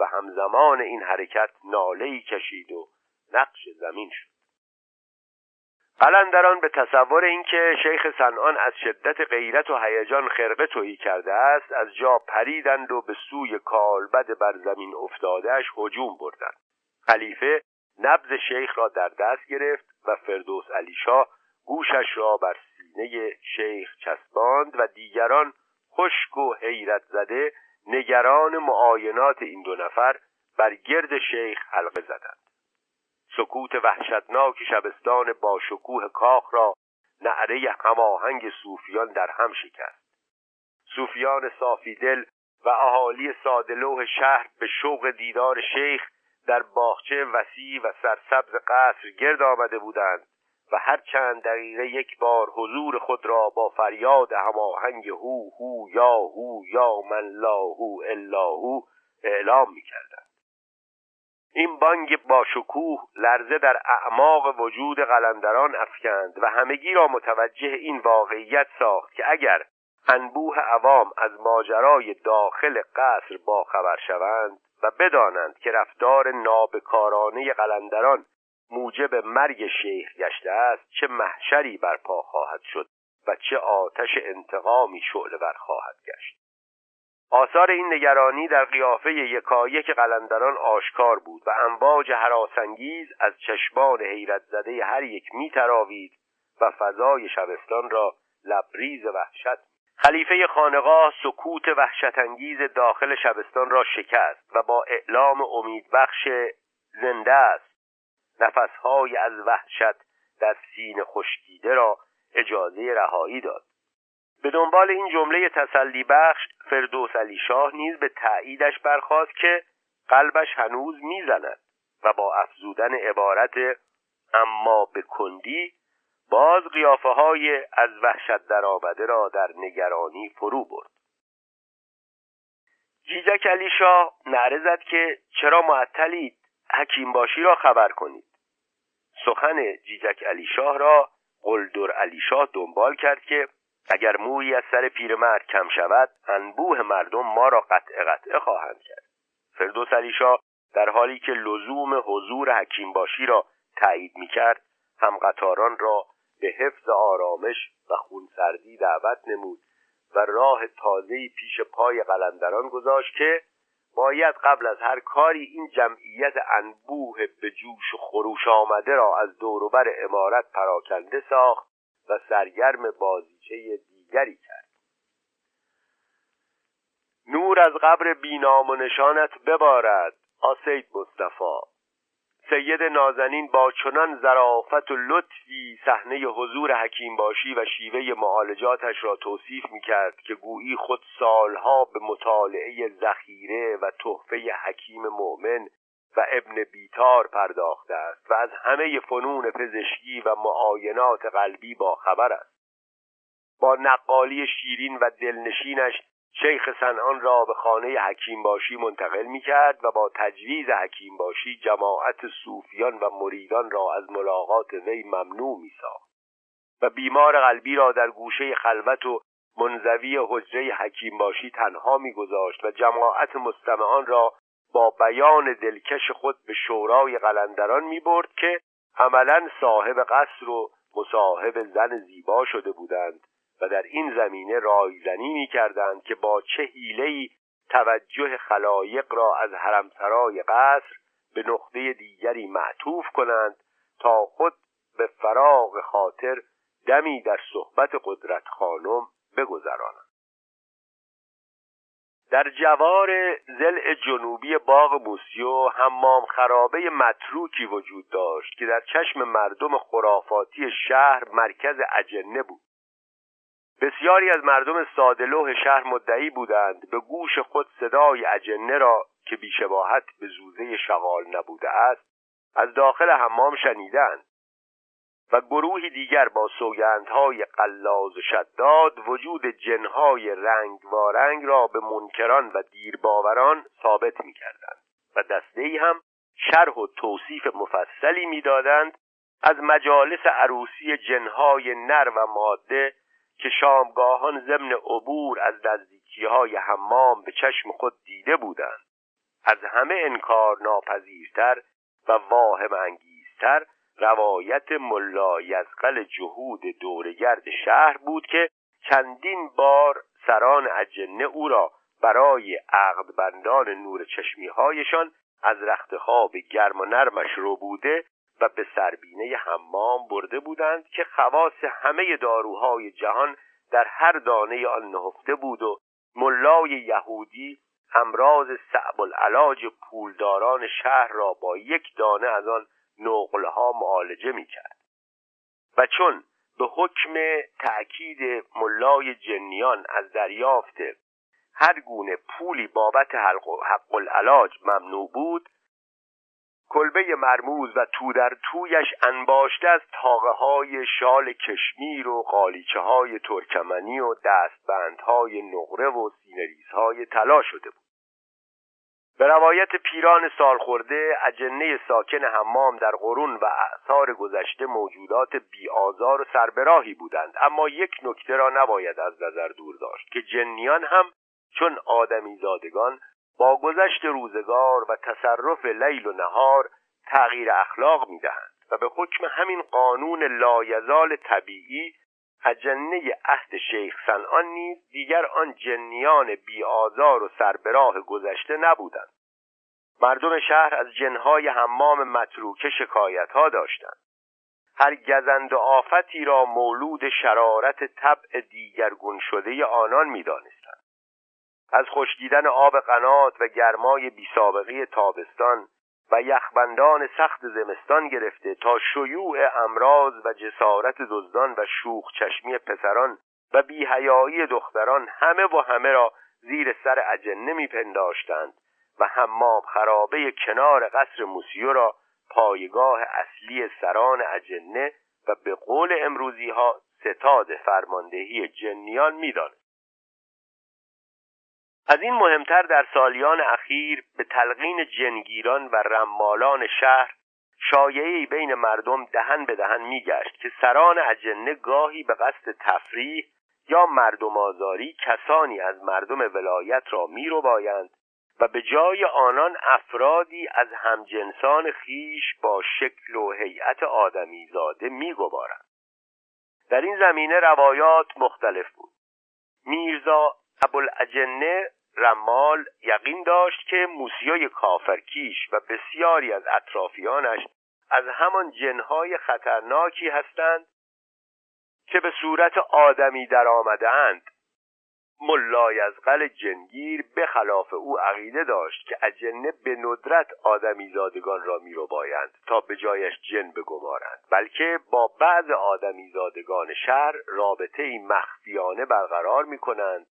و همزمان این حرکت نالهی کشید و نقش زمین شد. قلندران به تصور اینکه شیخ سنان از شدت غیرت و هیجان خرقه تویی کرده است از جا پریدند و به سوی کالبد بر زمین افتادهش هجوم بردند. خلیفه نبز شیخ را در دست گرفت و فردوس علی شاه گوشش را بر سینه شیخ چسباند و دیگران خشک و حیرت زده نگران معاینات این دو نفر بر گرد شیخ حلقه زدند. سکوت وحشتناک شبستان با شکوه کاخ را نعره هماهنگ صوفیان در هم شکست. صوفیان صافی دل و اهالی سادلوه شهر به شوق دیدار شیخ در باغچه وسیع و سرسبز قصر گرد آمده بودند. و هر چند دقیقه یک بار حضور خود را با فریاد هماهنگ هو هو یا هو یا من لا هو الا هو اعلام می‌کردند. این بانگ با شکوه لرزه در اعماق وجود قلندران افکند و همگی را متوجه این واقعیت ساخت که اگر انبوه عوام از ماجرای داخل قصر باخبر شوند و بدانند که رفتار نابکارانه قلندران موجب مرگ شیخ گشته است چه محشری برپا خواهد شد و چه آتش انتقامی شعله بر خواهد گشت. آثار این نگرانی در قیافه یکایک قلندران آشکار بود و امواج حراسانگیز از چشمان حیرت زده هر یک میتراوید و فضای شبستان را لبریز وحشت. خلیفه خانقاه سکوت وحشتانگیز داخل شبستان را شکست و با اعلام امیدبخش زنده است. نفسهای از وحشت در سینه خشکیده را اجازه رهایی داد. به دنبال این جمله تسلی بخش فردوس علی شاه نیز به تأییدش برخواست که قلبش هنوز می‌زند و با افزودن عبارت اما به کندی باز قیافه های از وحشت درآمده را در نگرانی فرو برد. جیجک علی شاه نعره زد که چرا معطلید حکیم باشی را خبر کنید. سخن جیجک علی شاه را قلدر علی شاه دنبال کرد که اگر مویی از سر پیرمرد کم شود انبوه مردم ما را قطع قطعه خواهند کرد. فردوس علی شاه در حالی که لزوم حضور حکیم باشی را تایید می‌کرد هم قطاران را به حفظ آرامش و خونسردی دعوت نمود و راه تازه‌ای پیش پای قلندران گذاشت که باید قبل از هر کاری این جمعیت انبوه به جوش و خروش آمده را از دوروبر امارت پراکنده ساخت و سرگرم بازیچه دیگری کرد. نور از قبر بینام و نشانت ببارد آسید مصطفی. سید نازنین با چنان ظرافت و لطفی صحنه حضور حکیم باشی و شیوه معالجاتش را توصیف می کرد که گویی خود سالها به مطالعه ذخیره و تحفه حکیم مؤمن و ابن بیتار پرداخته است و از همه فنون پزشکی و معاینات قلبی با خبر است. با نقالی شیرین و دلنشینش شیخ سنان را به خانه حکیم باشی منتقل می کرد و با تجویز حکیم باشی جماعت صوفیان و مریدان را از ملاقات وی ممنوع می ساخت و بیمار قلبی را در گوشه خلوت و منزوی حجره حکیم باشی تنها میگذاشت و جماعت مستمعان را با بیان دلکش خود به شورای قلندران می برد که عملا صاحب قصر و مصاحب زن زیبا شده بودند. و در این زمینه رایزنی می کردند که با چه حیله‌ای توجه خلایق را از حرمسرای قصر به نقطه دیگری معطوف کنند تا خود به فراغ خاطر دمی در صحبت قدرت خانم بگذرانند. در جوار زل جنوبی باغ موسیو حمام خرابه متروکی وجود داشت که در چشم مردم خرافاتی شهر مرکز اجنه بود. بسیاری از مردم سادلوه شهر مدعی بودند به گوش خود صدای اجنه را که بیشباهت به زوزه شغال نبوده است از داخل حمام شنیدند و گروهی دیگر با سوگندهای قلاز و شداد وجود جنهای رنگ رنگ را به منکران و دیرباوران ثابت می‌کردند و دسته هم شرح و توصیف مفصلی می‌دادند از مجالس عروسی جنهای نر و ماده که شامگاهان ضمن عبور از نزدیکی های حمام به چشم خود دیده بودند. از همه انکار ناپذیرتر و واهم انگیزتر روایت ملا یزقل جهود دورگرد شهر بود که چندین بار سران اجنه او را برای عقد بندان نور چشمی هایشان از رخت خواب گرم و نرمش رو بوده و به سربینه حمام برده بودند که خواص همه داروهای جهان در هر دانه آن نهفته بود و ملای یهودی امراض صعب العلاج پولداران شهر را با یک دانه از آن نقلها معالجه می‌کرد. و چون به حکم تأکید ملای جنیان از دریافت هر گونه پولی بابت حق العلاج ممنوع بود کلبه مرموز و تو در تویش انباشته از تاقه های شال کشمیر و قالیچه های ترکمنی و دستبندهای نقره و سینه‌ریز های طلا شده بود. به روایت پیران سالخورده اجنه ساکن حمام در قرون و اعصار گذشته موجودات بیآزار و سربراهی بودند. اما یک نکته را نباید از نظر دور داشت که جنیان هم چون آدمی زادگان با گذشت روزگار و تصرف لیل و نهار تغییر اخلاق می‌دهند و به حکم همین قانون لایزال طبیعی اجنه عهد شیخ سنان نیز دیگر آن جنیان بیآزار و سربراه گذشته نبودند. مردم شهر از جنهای حمام متروکه شکایت ها داشتند. هر گزند و آفتی را مولود شرارت طبع دیگرگون شده آنان می‌دانستند. از خشکیدن آب قنات و گرمای بیسابقه تابستان و یخبندان سخت زمستان گرفته تا شیوع امراض و جسارت دزدان و شوخ چشمی پسران و بیهیایی دختران همه و همه را زیر سر اجنه میپنداشتند و حمام خرابه کنار قصر موسیو را پایگاه اصلی سران اجنه و به قول امروزی ها ستاد فرماندهی جنیان می‌دانست از این مهمتر در سالیان اخیر به تلقین جنگیران و رمالان شهر شایعی بین مردم دهن به دهن میگشت که سران اجنه گاهی به قصد تفریح یا مردم آزاری کسانی از مردم ولایت را رو بایند و به جای آنان افرادی از همجنسان خیش با شکل و هیئت آدمی زاده میگوارند. در این زمینه روایات مختلف بود. میرزا ابوالعجنه رمال یقین داشت که موسیای کافرکیش و بسیاری از اطرافیانش از همان جنهای خطرناکی هستند که به صورت آدمی در آمدهاند ملای از قل جنگیر به خلاف او عقیده داشت که اجنه به ندرت آدمی زادگان را می رو بایند تا به جایش جن بگمارند بلکه با بعض آدمی زادگان شهر رابطه مخفیانه برقرار می کنند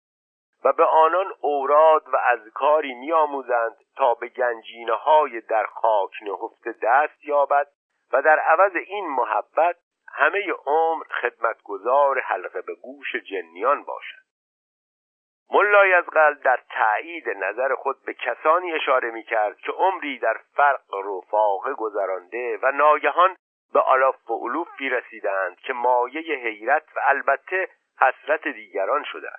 و به آنان اوراد و اذکاری می آموزند تا به گنجینه های در خاک نهفته دست یابد و در عوض این محبت همه عمر خدمتگزار حلقه به گوش جنیان باشد. ملای از قلب در تایید نظر خود به کسانی اشاره می کرد که عمری در فرق رفاقه گذرانده و ناگهان به آلاف و علوفی رسیدند که مایه حیرت و البته حسرت دیگران شده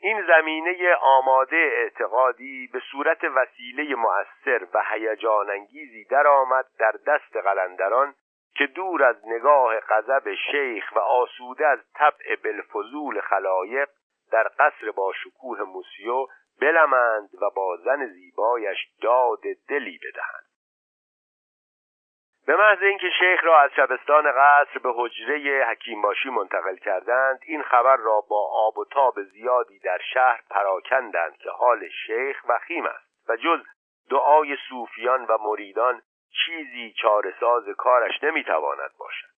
این زمینه آماده اعتقادی به صورت وسیله مؤثر و هیجان انگیزی درآمد در دست قلندران که دور از نگاه غضب شیخ و آسوده از طبع بلفضول خلایق در قصر با شکوه موسیو بلمند و با زن زیبایش داد دلی بدهند. به محض اینکه شیخ را از شبستان قصر به حجره حکیم باشی منتقل کردند این خبر را با آب و تاب زیادی در شهر پراکندند که حال شیخ وخیم است و جز دعای صوفیان و مریدان چیزی چارساز کارش نمی‌تواند باشد.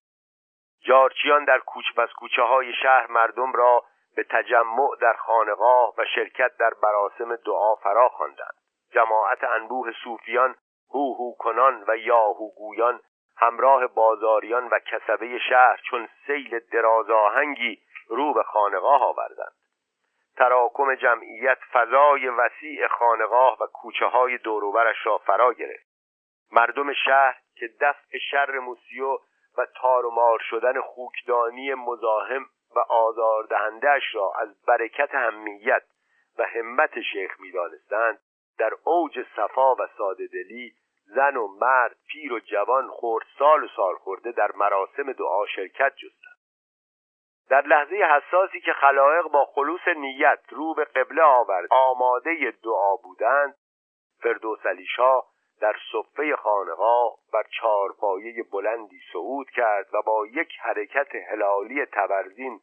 جارچیان در کوچ پس کوچه های شهر مردم را به تجمع در خانقاه و شرکت در براسم دعا فرا خواندند جماعت انبوه صوفیان هو هو کنان و یاهو گویان همراه بازاریان و کسبه شهر چون سیل درازاهنگی رو به خانقاه آوردند. تراکم جمعیت فضای وسیع خانقاه و کوچه های دوروبرش را فرا گرفت. مردم شهر که دفع شر موسیو و تار و مار شدن خوکدانی مزاحم و آزاردهندهاش را از برکت همیت و همت شیخ می‌دانستند در اوج صفا و ساده دلی زن و مرد پیر و جوان خردسال و سالخورده در مراسم دعا شرکت جستند. در لحظه حساسی که خلایق با خلوص نیت رو به قبله آورد آماده دعا بودند فردوس علی در صفه خانقاه بر چارپایه بلندی صعود کرد و با یک حرکت هلالی تبرزین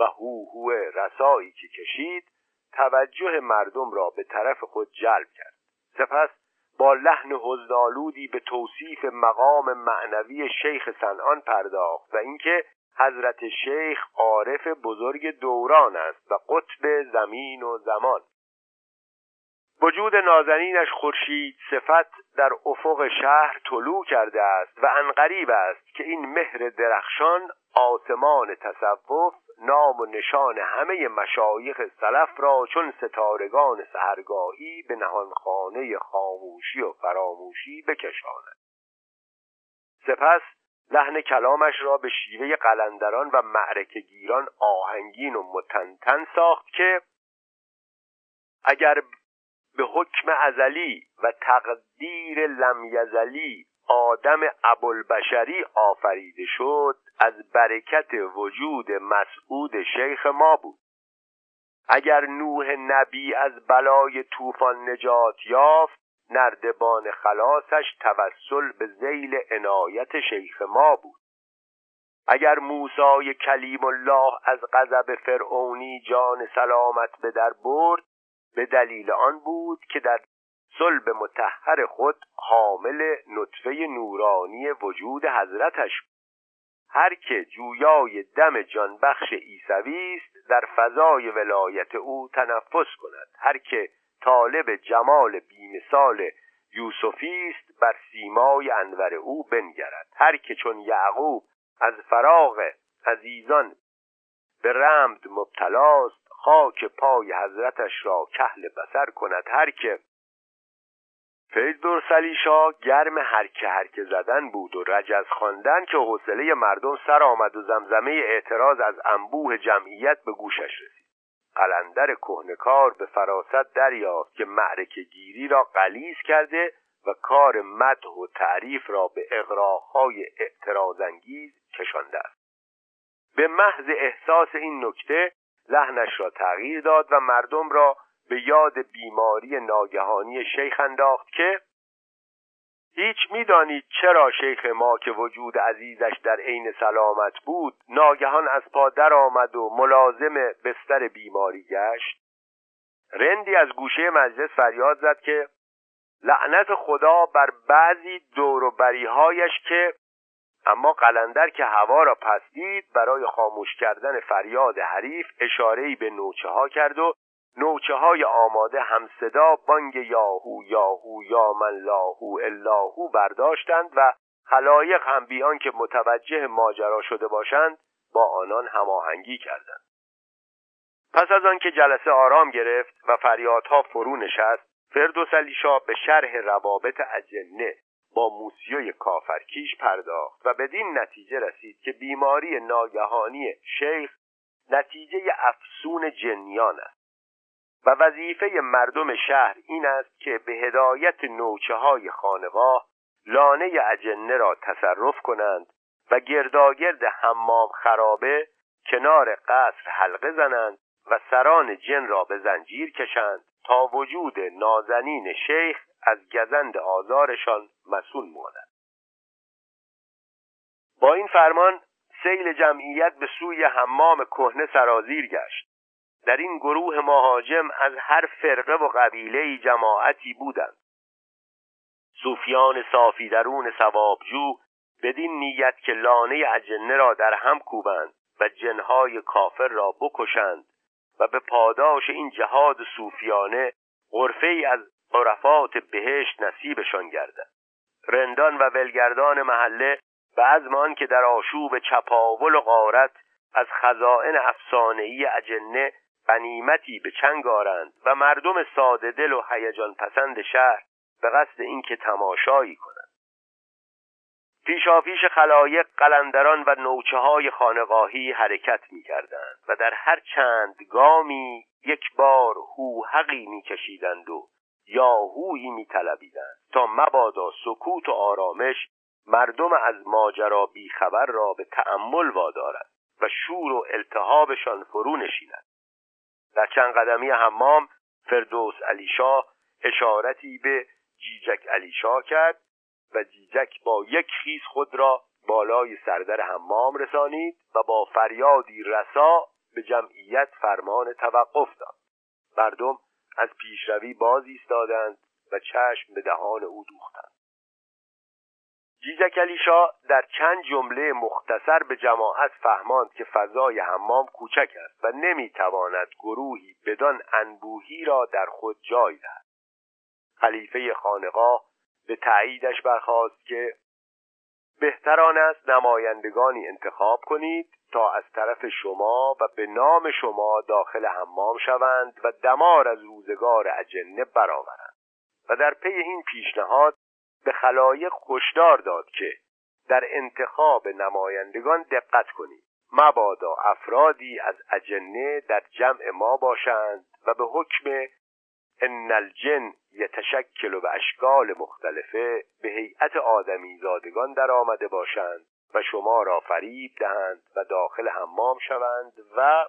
و هوهو رسایی که کشید توجه مردم را به طرف خود جلب کرد. سپس با لحن حزنالودی به توصیف مقام معنوی شیخ سنان پرداخت و اینکه حضرت شیخ عارف بزرگ دوران است و قطب زمین و زمان. وجود نازنینش خورشید صفت در افق شهر طلوع کرده است و انقریب است که این مهر درخشان آسمان تصوف نام و نشان همه مشایخ سلف را چون ستارگان سهرگاهی به نهانخانه خاموشی و فراموشی بکشاند. سپس لحن کلامش را به شیوه قلندران و معرکگیران آهنگین و متنتن ساخت که اگر به حکم ازلی و تقدیر لمیزلی آدم ابوالبشری آفریده شد از برکت وجود مسعود شیخ ما بود. اگر نوح نبی از بلای طوفان نجات یافت نردبان خلاصش توسل به زیل عنایت شیخ ما بود. اگر موسای کلیم الله از غضب فرعونی جان سلامت به در برد به دلیل آن بود که در صلب متحر خود حامل نطفه نورانی وجود حضرتش هر که جویای دم جانبخش عیسوی است در فضای ولایت او تنفس کند. هر که طالب جمال بیمثال یوسفی است بر سیمای انور او بنگرد. هر که چون یعقوب از فراغ عزیزان به رمد مبتلاست خاک پای حضرتش را کهل بسر کند. هر که فیض درسلی شاه گرم هرکه هرکه زدن بود و رجز خواندن که حوصله مردم سر آمد و زمزمه اعتراض از انبوه جمعیت به گوشش رسید. قلندر کهنکار به فراست دریافت که معرکه گیری را قلیز کرده و کار مدح و تعریف را به اغراقهای اعتراضانگیز کشانده است. به محض احساس این نکته لحنش را تغییر داد و مردم را به یاد بیماری ناگهانی شیخ انداخت که هیچ می‌دانید چرا شیخ ما که وجود عزیزش در عین سلامت بود ناگهان از پا در آمد و ملازم بستر بیماری گشت. رندی از گوشه مجلس فریاد زد که لعنت خدا بر بعضی دور و بریهایش که اما قلندر که هوا را پس دید برای خاموش کردن فریاد حریف اشارهی به نوچه ها کرد و نوچه های آماده همصدا بانگ یاهو یاهو یا من لاهو اللاهو برداشتند و خلایق هم بیان که متوجه ماجرا شده باشند با آنان هماهنگی کردند. پس از آنکه جلسه آرام گرفت و فریادها فرو نشست فردوس علی به شرح روابط اجنه با موسیوی کافرکیش پرداخت و بدین نتیجه رسید که بیماری ناگهانی شیخ نتیجه افسون جنیان است. و وظیفه مردم شهر این است که به هدایت نوچه های خانقاه لانه اجنه را تصرف کنند و گرداگرد حمام خرابه کنار قصر حلقه زنند و سران جن را به زنجیر کشند تا وجود نازنین شیخ از گزند آزارشان مسئول ماند. با این فرمان سیل جمعیت به سوی حمام کهنه سرازیر گشت. در این گروه مهاجم از هر فرقه و قبیله جماعتی بودند. صوفیان صافی درون سوابجو بدین نیت که لانه اجنه را در هم کوبند و جنهای کافر را بکشند و به پاداش این جهاد صوفیانه غرفه ای از عرفات بهشت نصیبشان گردد. رندان و ولگردان محله به عزم که در آشوب چپاول و غارت از خزائن افسانهای اجنه غنیمتی به چنگ آرند و مردم ساده دل و هیجان پسند شهر به قصد اینکه تماشایی کنند. پیشاپیش خلایق قلندران و نوچه های خانقاهی حرکت می کردند و در هر چند گامی یک بار هوحقی می کشیدند و یا هویی می تا مبادا سکوت و آرامش مردم از ماجرا بیخبر را به تأمل وادارد و شور و التهابشان فرو نشیند. در چند قدمی حمام فردوس علیشا اشارتی به جیجک علیشا کرد و جیجک با یک خیز خود را بالای سردر حمام رسانید و با فریادی رسا به جمعیت فرمان توقف داد. مردم از پیشروی باز ایستادند و چشم به دهان او دوختند. جیجکلیشا در چند جمله مختصر به جماعت فهماند که فضای حمام کوچک است و نمی‌تواند گروهی بدان انبوهی را در خود جای دهد. خلیفه خانقاه به تاییدش برخواست که بهتران است نمایندگانی انتخاب کنید تا از طرف شما و به نام شما داخل حمام شوند و دمار از روزگار اجنه برآورند. و در پی این پیشنهاد به خلایق هشدار داد که در انتخاب نمایندگان دقت کنید. مبادا افرادی از اجنه در جمع ما باشند و به حکم ان الجن یتشکل به اشکال مختلفه به هیئت آدمی زادگان در آمده باشند و شما را فریب دهند و داخل حمام شوند و